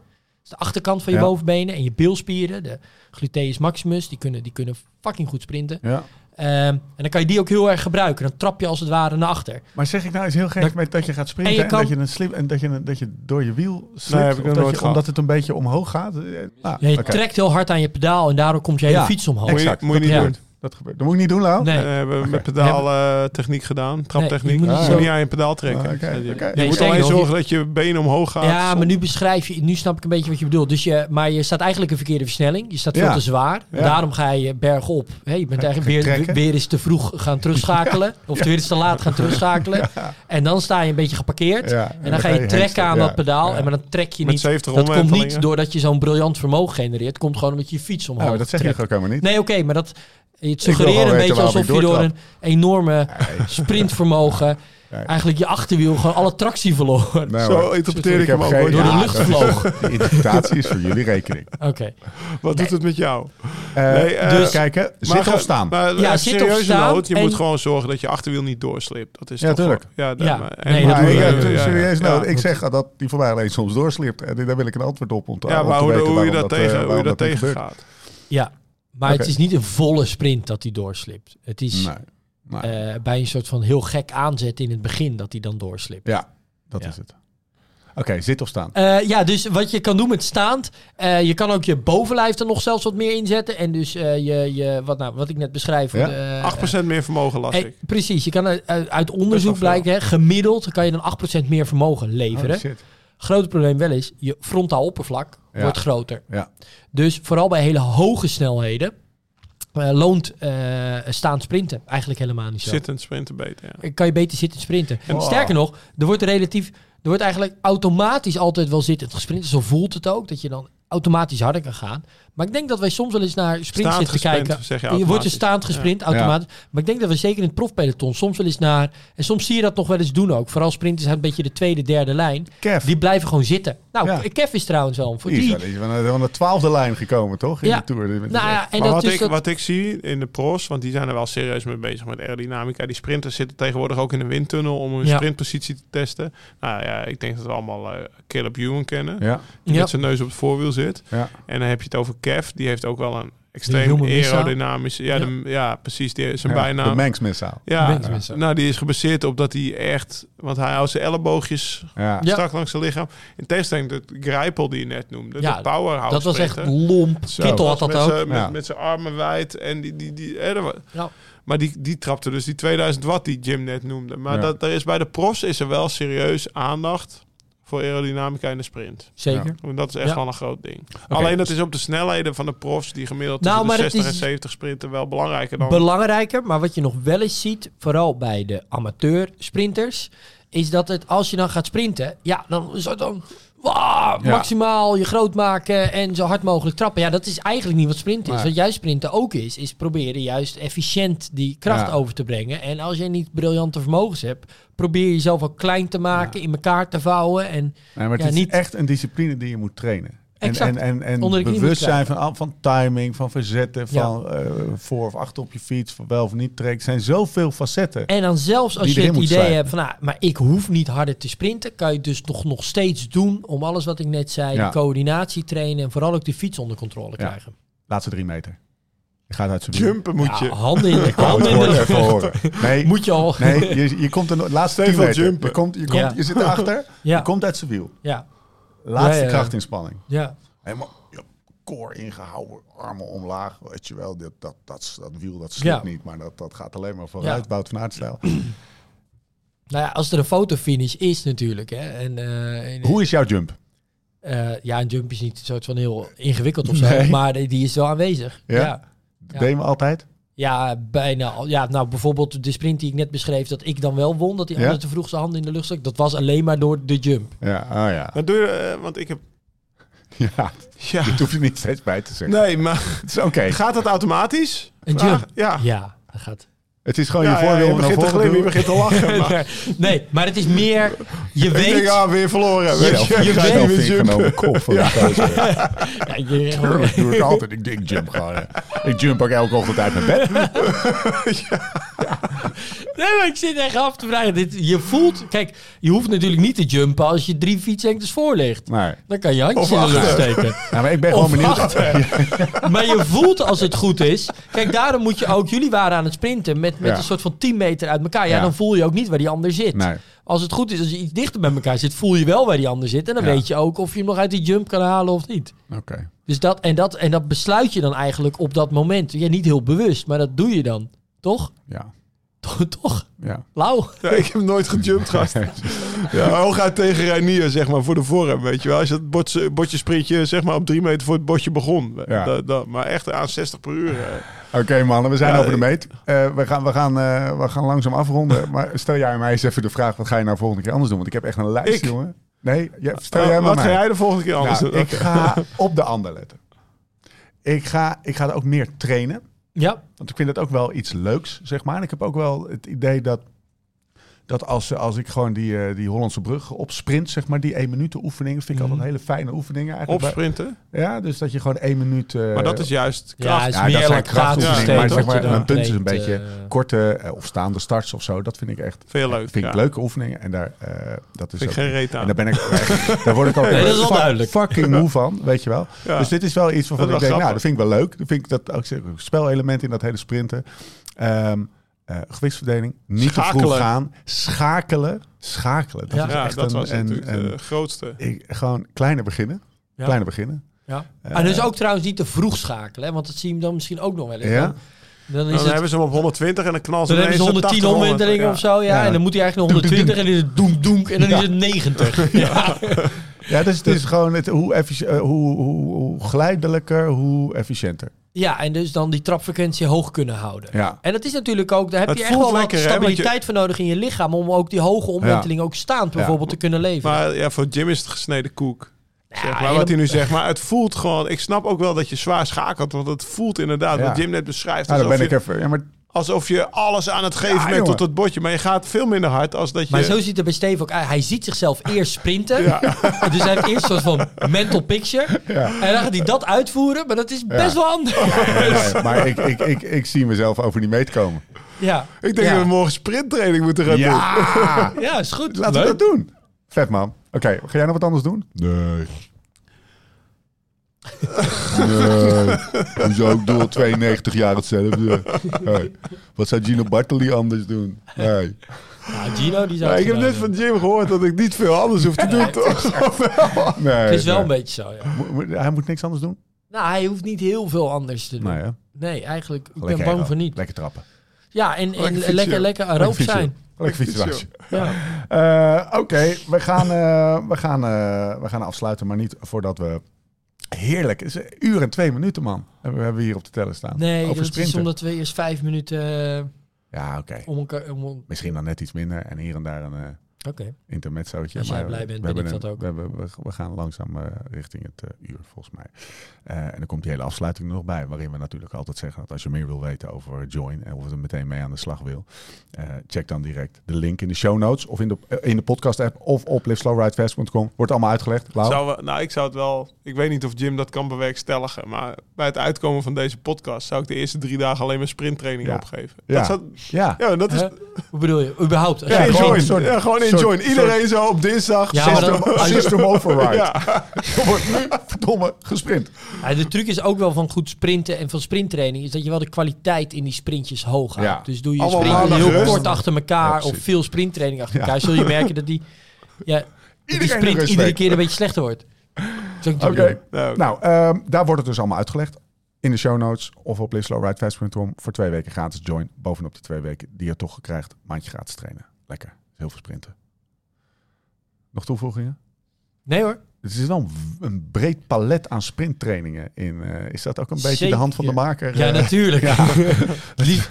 De achterkant van je Ja. bovenbenen en je bilspieren, de gluteus maximus, die kunnen, die kunnen fucking goed sprinten. Ja. Ehm, en dan kan je die ook heel erg gebruiken. Dan trap je als het ware naar achter. Maar zeg ik nou eens heel gek Dat- met dat je gaat sprinten En en, je kan- dat je een slip en dat je een, dat je door je wiel slipt, dat je, gehad. omdat het een beetje omhoog gaat. Eh, Ah, Ja, je trekt heel hard aan je pedaal en daardoor komt je hele Ja. fiets omhoog. Moet je, Exact. moet je niet Ja. doen. Dat gebeurt. Dat moet ik niet doen, Lau. Nee. Eh, we hebben met pedaal eh, techniek gedaan, traptechniek. Nee, je moet niet aan je pedaal trekken. Ah, oké, je Nee, moet alleen zorgen dat je benen omhoog gaat. Ja, maar nu beschrijf je, nu snap ik een beetje wat je bedoelt. Dus je, maar je staat eigenlijk een verkeerde versnelling. Je staat veel Ja. te zwaar. Ja. Daarom ga je bergop. Hè, je bent eigenlijk weer, weer eens te vroeg gaan terugschakelen. Of weer eens te laat gaan terugschakelen. En dan sta je een beetje geparkeerd. Ja, En dan ga je trekken aan ja, dat pedaal. ja. En maar dan trek je niet. 70 Dat komt niet doordat je zo'n briljant vermogen genereert. Het komt gewoon omdat je je fiets omhoog Ja, maar dat zeg je trekt. ook helemaal niet. Nee, oké, maar dat... Het wil suggereert een beetje alsof je door een enorme sprintvermogen... Nee. eigenlijk je achterwiel gewoon alle tractie verloor. Nee, Zo interpreteer ik hem ook. Door de lucht vloog. De interpretatie is voor jullie rekening. Oké. Wat doet het met jou? Eh, Nee, eh, dus kijken, zit of staan. Maar Ja, ja, zit of serieuze staan nood, je en- moet gewoon zorgen dat je achterwiel niet doorslipt. Dat is Ja, toch tuurlijk. wel- Ja, Ja. maar- Nee, Maar Ja, ja, serieus ja. nood. Ik zeg dat die voor mij alleen soms doorslipt. En daar wil ik een antwoord op. Om te, Ja, om maar te hoe, weten hoe je dat eh, tegen, je gaat. Ja, maar het is niet een volle sprint dat hij doorslipt. Het is Nee. nee. eh, bij een soort van heel gek aanzet in het begin dat hij dan doorslipt. ja, dat Ja. is het. Oké, zit of staan. Eh, ja, dus wat je kan doen met staand, eh, je kan ook je bovenlijf er nog zelfs wat meer inzetten. En dus eh, je, je, wat, nou, wat ik net beschrijf. Ja? eh, 8% meer vermogen las ik. precies, je kan uit, onderzoek blijken, hè, gemiddeld kan je dan 8% meer vermogen leveren. Oh, shit. Grote probleem wel is, je frontaal oppervlak Ja. wordt groter. Ja. Dus vooral bij hele hoge snelheden eh, loont eh staan sprinten eigenlijk helemaal niet zo. Zittend sprinten beter, ja. Kan je beter zitten sprinten. Wow. Sterker nog, er wordt relatief, er wordt eigenlijk automatisch altijd wel zittend gesprint. Zo voelt het ook, dat je dan automatisch harder kan gaan. Maar ik denk dat wij soms wel eens naar sprints Staand zitten gesprint, kijken. zeg je je wordt er automatisch. staand gesprint, automatisch. Maar ik denk dat we zeker in het profpeloton soms wel eens naar... En soms zie je dat nog wel eens doen ook. Vooral sprinters uit een beetje de tweede, derde lijn. Kev, Die blijven gewoon zitten. Nou, Ja. Kev is trouwens wel voor die is die. van de, van de twaalfde lijn gekomen, toch? In Ja. de Tour. Nou ja, en dat wat, ik, dat, wat ik zie in de pros, want die zijn er wel serieus mee bezig met aerodynamica. Die sprinters zitten tegenwoordig ook in de windtunnel om hun Ja. sprintpositie te testen. Nou ja, ik denk dat we allemaal eh Caleb Ewan kennen. Ja, Die met zijn neus op het voorwiel zit. Ja. En dan heb je het over Kev. Die heeft ook wel een extreem aerodynamische... Ja, de- ja. precies. Die, zijn ja. bijnaam. De Manx missaal. Ja, Manx Missile. nou die is gebaseerd op dat hij echt... Want hij houdt zijn elleboogjes Ja. Ja. strak langs zijn lichaam. In tegenstelling tot Grijpel die je net noemde. Ja, de powerhouse dat was echt sprinter. lomp. Zo. Kittel had met dat ook. zijn- Met, Ja. met zijn armen wijd. En die, die, die, Ja. Maar die, die trapte dus die 2000 watt die Jim net noemde. Maar Ja. dat, er is bij de pros is er wel serieus aandacht voor aerodynamica in de sprint. Zeker. Want Dat is echt Ja. wel een groot ding. Alleen dat is op de snelheden van de profs die gemiddeld Nou, tussen de maar het 60 is- en 70 sprinten wel belangrijker dan... Belangrijker, maar wat je nog wel eens ziet, vooral bij de amateur sprinters, is dat het als je dan gaat sprinten, ja, dan is het dan Ja. maximaal je groot maken en zo hard mogelijk trappen. Ja, dat is eigenlijk niet wat sprinten is. Nee. Wat juist sprinten ook is, is proberen juist efficiënt die kracht Ja. over te brengen. En als je niet briljante vermogens hebt, probeer jezelf ook klein te maken, in elkaar te vouwen en Nee, maar het Ja, is niet- echt een discipline die je moet trainen. En, Exact. en, en, en Onder de knie bewust moet zijn van, van timing, van verzetten, Ja. van eh, voor of achter op je fiets, van wel of niet trekken. Er zijn zoveel facetten. En dan zelfs als je het idee zijn. hebt van, nou, maar ik hoef niet harder te sprinten, kan je het dus nog, nog steeds doen om alles wat ik net zei, Ja. coördinatie trainen en vooral ook de fiets onder controle Ja. krijgen. Laatste drie meter. Je gaat uit zijn wiel. Jumpen moet Ja, je. handen in de wou handen in de horen. Nee, Moet je al. nee je, je komt er nog- laatste Stevig 10 meter. jumpen. Je, komt, je, komt, Ja. je zit erachter, Ja. je komt uit zijn wiel. Ja, Laatste krachtinspanning. ja. Helemaal koor ingehouden, armen omlaag. Weet je wel, dat, dat, dat, dat wiel dat slipt niet, maar dat, dat gaat alleen maar vooruit. Bout van Aertstijl. Nou ja, als er een fotofinish is natuurlijk. Hè, en, eh, en- Hoe is jouw jump? eh, ja, een jump is niet soort van heel ingewikkeld of zo. Nee. Maar die is wel aanwezig. Ja? Ja. We altijd? Ja, bijna. al. Ja, nou bijvoorbeeld de sprint die ik net beschreef, dat ik dan wel won, dat die Ja? andere te vroeg zijn handen in de lucht stak. Dat was alleen maar door de jump. Ja, oh ja. Maar doe je, eh, want ik heb... Ja, Ja. dat hoef je niet steeds bij te zeggen. Nee, maar Het is oké. gaat het automatisch? Een jump. Ja. Ja, dat gaat. Het is gewoon Ja, je ja, voorwiel je naar begint te glimmen, je begint te lachen. maar- Nee, maar het is meer, je Ik weet... denk, ah, weer verloren. Weet Je- je, je weet- kop van gozer. Ja, je- Dat doe ik altijd. Ik, ik jump gewoon. Ik jump ook elke ochtend uit mijn bed. Nee, maar ik zit echt af te vragen. Dit, je voelt... Kijk, je hoeft natuurlijk niet te jumpen als je drie fietsenktes voor ligt. Maar, Dan kan je handjes in de lucht steken. ja, maar ik ben Of gewoon benieuwd. achter. Maar je voelt als het goed is. Kijk, daarom moet je ook... Jullie waren aan het sprinten met, met Ja. een soort van 10 meter uit elkaar. Ja, Ja. dan voel je ook niet waar die ander zit. Nee. Als het goed is, als je iets dichter bij elkaar zit, voel je wel waar die ander zit. En dan Ja. weet je ook of je hem nog uit die jump kan halen of niet. Oké. Dus dat, en, dat, en dat besluit je dan eigenlijk op dat moment. Ja, niet heel bewust, maar dat doe je dan. Toch? Ja. Toch? toch? Ja. Lauw. Ja, ik heb nooit gejumpt, gast. Ja, hooguit tegen Reinier, zeg maar, voor de vorm, weet je wel. Als je het botje, botje sprintje, zeg maar, op drie meter voor het botje begon. Ja. Dat, dat, maar echt aan 60 per uur. eh. Oké mannen, we zijn Ja, over de meet. Eh, we, gaan, we, gaan, eh, we gaan langzaam afronden. Maar stel jij mij eens even de vraag, wat ga je nou volgende keer anders doen? Want ik heb echt een lijst, Ik? jongen. Nee, ja, stel jij maar wat ga jij de volgende keer anders Nou, doen? ik ga op de ander letten. Ik ga, ik ga er ook meer trainen. Ja. Want ik vind het ook wel iets leuks, zeg maar. En ik heb ook wel het idee dat, dat als, als ik gewoon die, eh, die Hollandse brug op sprint, zeg maar, die één minuten oefeningen, vind ik altijd hele fijne oefeningen eigenlijk. Opsprinten. Ja, dus dat je gewoon één minuut... eh, Maar dat is juist Ja, kracht. is ja, meer dat zijn krachtoefeningen, maar zeg maar, mijn punt is een beetje eh, korte of staande starts of zo. Dat vind ik echt Veel leuk, Vind ik ja. leuke oefeningen. En daar, eh, dat is Vind ook- geen reet aan. En daar ben ik echt- daar word ik ook Nee, dat is wel fuck- duidelijk. fucking moe van, weet je wel. Ja. Dus dit is wel iets waarvan Dat ik denk, nou, dat vind ik wel leuk. Dat vind ik dat ook spelelement in dat hele sprinten. Ehm eh, gewichtsverdeling, niet te vroeg gaan, schakelen, schakelen. Dat Ja. is ja, echt dat een, was een- natuurlijk een- de grootste. ik, gewoon kleiner beginnen, Ja. kleiner beginnen. Ja. Eh, en dus ook trouwens niet te vroeg schakelen, hè, want dat zie je dan misschien ook nog wel eens. Ja? Dan, dan is Dan het, hebben ze hem op 120 en dan knallen ze dan hebben ze ineens op 110 80, omwentelingen 100, of zo, ja, Ja. En dan moet hij eigenlijk nog 120 en dan is het doenk doenk en dan is het 90. Ja. Ja, dus het is gewoon het, hoe, effici- eh, hoe, hoe, hoe glijdelijker, hoe efficiënter. Ja, en dus dan die trapfrequentie hoog kunnen houden. Ja. En dat is natuurlijk ook, daar heb Het je echt wel wat hè, stabiliteit voor nodig in je lichaam om ook die hoge omwentelingen ook staand bijvoorbeeld te kunnen leveren. Maar ja, voor Jim is het gesneden koek. Zeg maar wat hij nu zegt. Maar het voelt gewoon... Ik snap ook wel dat je zwaar schakelt. Want het voelt inderdaad, Ja. wat Jim net beschrijft... Nou, dan alsof, ben ik je, even... Ja, maar alsof je alles aan het geven Ja, bent jongen. tot het botje. Maar je gaat veel minder hard als dat je... Maar zo ziet het bij Steve ook uit. Hij ziet zichzelf eerst sprinten. Dus hij heeft eerst een soort van mental picture. Ja. En dan gaat hij dat uitvoeren. Maar dat is best wel anders. Maar ik, ik, ik, ik zie mezelf over die meet komen. Ja, Ik denk ja. dat we morgen sprinttraining moeten gaan doen. Ja! Ja, is goed. Laten we dat doen. Vet man. Oké, ga jij nog wat anders doen? Nee. Nee. Hoe zou ik door 92 jaar hetzelfde? Hey. Wat zou Gino Bartoli anders doen? Nee. Ja, Gino, die zou het ik heb net van Jim gehoord dat ik niet veel anders hoef te doen, toch? nee Het is wel nee. een beetje zo, ja. Mo- Hij moet niks anders doen? Nou, hij hoeft niet heel veel anders te doen. Nee? Nee, eigenlijk, ik ben bang voor niet. Lekker trappen. Ja, en, en Lekker lekker, lekker, zijn. Lekker fietsen. Ja. Eh, Oké, we, gaan, eh, we, gaan, eh, we gaan afsluiten, maar niet voordat we... Heerlijk. Het is een uur en twee minuten, man. We hebben hier op de teller staan. Nee, Over dat is omdat we eerst vijf minuten eh, Ja, oké. om elkaar... Om, Misschien dan net iets minder en hier en daar een... Oké. intermezzootje. Als jij maar blij we- bent, we ben ik dat ook. We, hebben- we, we gaan langzaam eh, richting het eh, uur, volgens mij. Eh, en dan komt die hele afsluiting er nog bij, waarin we natuurlijk altijd zeggen dat als je meer wil weten over Join en of je er meteen mee aan de slag wil, eh, check dan direct de link in de show notes of in de, in de podcast app of op liveslowridefast.com. Wordt allemaal uitgelegd. Zou we, nou, ik zou het wel... Ik weet niet of Jim dat kan bewerkstelligen. Maar bij het uitkomen van deze podcast... zou ik de eerste drie dagen alleen maar sprinttraining Ja. opgeven. Ja. Dat zou, Ja. ja, dat is... Hè? Hoe bedoel je? Überhaupt? Als Ja, je gewoon join. Ja, gewoon in in soort- join. Iedereen zo op dinsdag. Ja, maar dan- System, override. Ja. Wordt nu verdomme gesprint. Ja, de truc is ook wel van goed sprinten en van sprinttraining... is dat je wel de kwaliteit in die sprintjes hoog houdt. Ja. Dus doe je heel rust. kort achter elkaar... Ja, of veel sprinttraining achter Ja. elkaar... zul je merken dat die, ja, dat die sprint iedere keer een beetje slechter wordt. Dat is ook niet de Oké. Nou, Nou, ehm, daar wordt het dus allemaal uitgelegd. In de show notes of op liveslowridefast.com voor twee weken gratis join. Bovenop die twee weken die je toch krijgt. Maandje gratis trainen. Lekker. Heel veel sprinten. Nog toevoegingen? Nee hoor. Het is wel een, breed palet aan sprinttrainingen in. eh, is dat ook een beetje Zeker. de hand van de maker? Ja, eh? natuurlijk. Ja. Lief,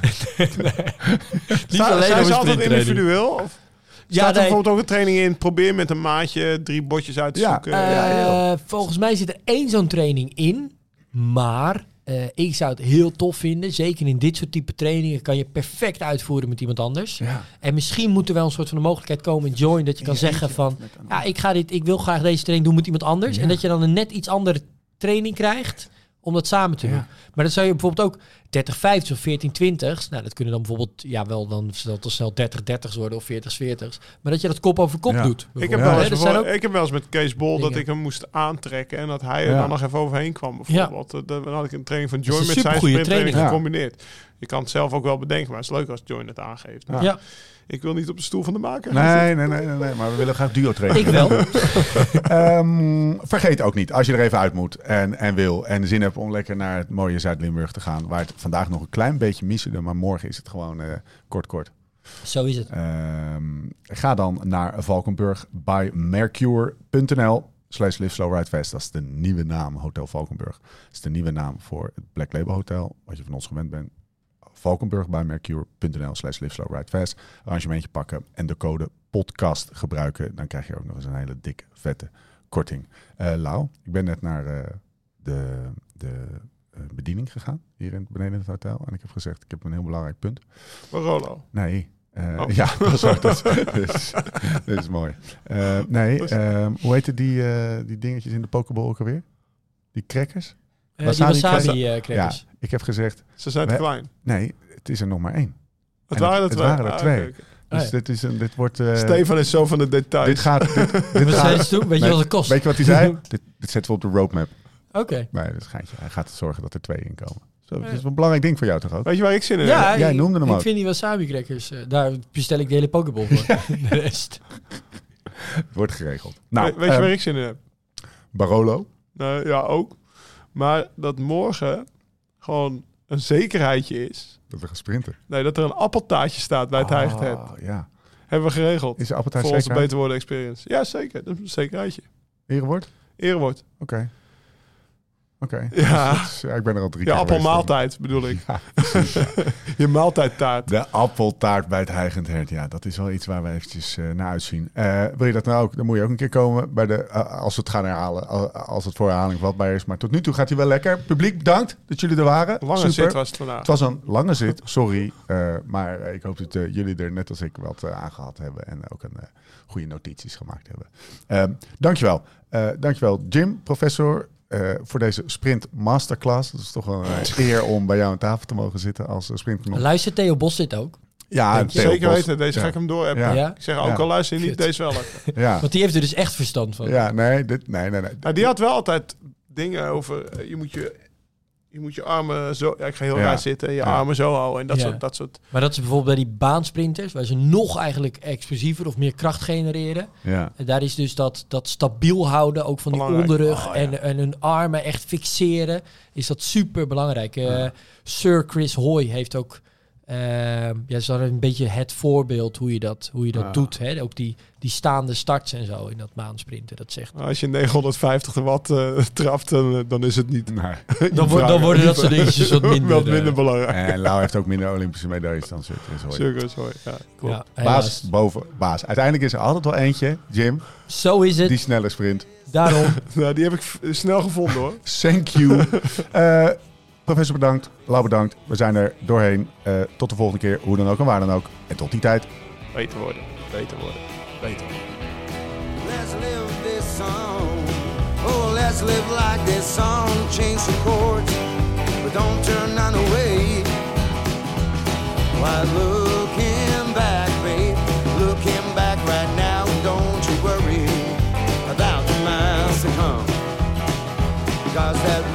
alleen zijn ze altijd individueel? Of Ja, staat er nee. bijvoorbeeld ook een training in? Probeer met een maatje drie botjes uit te Ja. zoeken. Eh, ja, volgens mij zit er één zo'n training in. Maar eh, ik zou het heel tof vinden. Zeker in dit soort type trainingen kan je perfect uitvoeren met iemand anders. Ja. En misschien moet er wel een soort van de mogelijkheid komen in Join dat je kan zeggen van ja, ik ga dit, ik wil graag deze training doen met iemand anders. Ja. En dat je dan een net iets andere training krijgt om dat samen te Ja. doen. Maar dat zou je bijvoorbeeld ook 30 50 of 14 20 Nou, dat kunnen dan bijvoorbeeld ja wel dan het al snel 30 30 worden of 40 40 Maar dat je dat kop over kop Ja. doet. Ik heb, Ja, wel eens ik heb wel eens met Kees Bol dat ik hem moest aantrekken en dat hij er Ja. dan nog even overheen kwam bijvoorbeeld. Eh, Dan had ik een training van een met zijn training. gecombineerd. Je kan het zelf ook wel bedenken, maar het is leuk als Join het aangeeft. Ja. ja. Ik wil niet op de stoel van de maker. gaan Nee, nee, nee, nee, nee, maar we willen graag duo trainen. Ik wel. Ehm, vergeet ook niet, als je er even uit moet en, en wil en zin hebt om lekker naar het mooie Zuid-Limburg te gaan, waar het vandaag nog een klein beetje missen, maar morgen is het gewoon eh, kort, kort. Zo is het. Ehm, ga dan naar Valkenburg by Mercure.nl slash Live Slow Ride Fast. Dat is de nieuwe naam, Hotel Valkenburg. Dat is de nieuwe naam voor het Black Label Hotel, wat je van ons gewend bent. Valkenburg by Mercure.nl slash Live Slow Ride Fast. Arrangementje pakken en de code podcast gebruiken. Dan krijg je ook nog eens een hele dikke, vette korting. Eh Lau, ik ben net naar eh, de, de eh, bediening gegaan, hier in, beneden in het hotel. En ik heb gezegd, ik heb een heel belangrijk punt. Barolo. Nee. Oh. Ja, dat is, ook- dat, is, dat is mooi. Nee, ehm, hoe heette die, die dingetjes in de Pokéball ook alweer? Die crackers? Eh, die Wasabi wasabi eh Ja, crackers. ik heb gezegd, Ze zijn te klein. nee, het is er nog maar één. Het En waren er het twee. waren er Ah, twee. oké. Dus Oh ja. dit, is een, dit wordt... eh, Stefan is zo van de details. dit gaat... Dit, dit gaat-? Weet je wat het kost? Weet je wat hij zei? dit, dit zetten we op de roadmap. Oké. Nee, dat geintje. Hij gaat zorgen dat er twee in komen. Zo, dat is een belangrijk ding voor jou toch ook? Weet je waar ik zin in heb? Ja, jij ik- noemde hem ik ook. vind die wasabi crackers, eh, daar bestel ik de hele pokeball voor. De rest. Wordt geregeld. Nou, We- Weet je ehm, waar ik zin in heb? Barolo. Nou, ja, ook. Maar dat morgen gewoon een zekerheidje is. Dat we gaan sprinten. Nee, dat er een appeltaartje staat bij het. Ah, Ja. Hebben we geregeld. Is de appeltaart voor onze zeker? Beter Worden Experience. Ja, zeker. Dat is een zekerheidje. Erewoord? Erewoord. Oké. Oké. Ja. Is- ja, ik ben er al drie Je keer geweest. appelmaaltijd bedoel ik. Ja, precies, ja. Je maaltijdtaart. De appeltaart bij het Heigend Hert. Ja, dat is wel iets waar we eventjes eh, naar uitzien. Eh, wil je dat nou ook? Dan moet je ook een keer komen bij de, eh, als we het gaan herhalen. al- Als het voor herhaling vatbaar is. Maar tot nu toe gaat hij wel lekker. Publiek, bedankt dat jullie er waren. Lange Super. zit was het vandaag. Het was een lange zit, sorry. eh, maar ik hoop dat eh, jullie er net als ik wat uh, aangehad hebben. En ook een eh, goede notities gemaakt hebben. Ehm dankjewel. Eh dankjewel Jim, professor. Eh, voor deze sprint masterclass. Dat is toch wel een eh, eer om bij jou aan tafel te mogen zitten als uh, sprintkanon. Luister Theo Bos dit ook. Ja, Zeker Bos. weten. Deze Ja. ga ik hem door hebben. Ja. Ja? Ik zeg ook Ja. al luister je niet, deze wel. Ja. Want die heeft er dus echt verstand van. ja, nee, dit, nee, nee, nee. Nou, die had wel altijd dingen over... eh, je, moet je, je moet je armen zo... Ja, ik ga heel Ja. raar zitten. Je Ja. armen zo houden. En dat, Ja. soort, dat soort... Maar dat is bijvoorbeeld bij die baansprinters, waar ze nog eigenlijk explosiever of meer kracht genereren. Ja. En daar is dus dat, dat stabiel houden, ook van die onderrug Oh, ja. en, en hun armen echt fixeren, is dat super belangrijk. Eh, Sir Chris Hoy heeft ook, ja, is dan een beetje het voorbeeld hoe je dat, hoe je dat Ja. doet. Hè? Ook die, die staande starts en zo in dat maansprinten. Dat zegt. Als je 950 watt eh, trapt, dan, eh, dan is het niet... Nee. Dan, wordt- dan worden dat soort dingetjes wat minder. Wat minder eh, belangrijk. En Lau heeft ook minder Olympische medailles dan. Circus, hoor. Ja, klopt. ja. Baas boven baas. Uiteindelijk is er altijd wel eentje, Jim, Zo is het. die snelle sprint. Daarom. Nou, die heb ik snel gevonden, hoor. Thank you. Eh, Professor bedankt, Lau bedankt. We zijn er doorheen. Uh, tot de volgende keer, hoe dan ook en waar dan ook. En tot die tijd. Beter worden, beter worden, beter worden. Let's live this song. Oh, let's live like this song. Change the chords, but don't turn none away. Why looking back, babe? Looking back right now, don't you worry about the miles to come. Cause that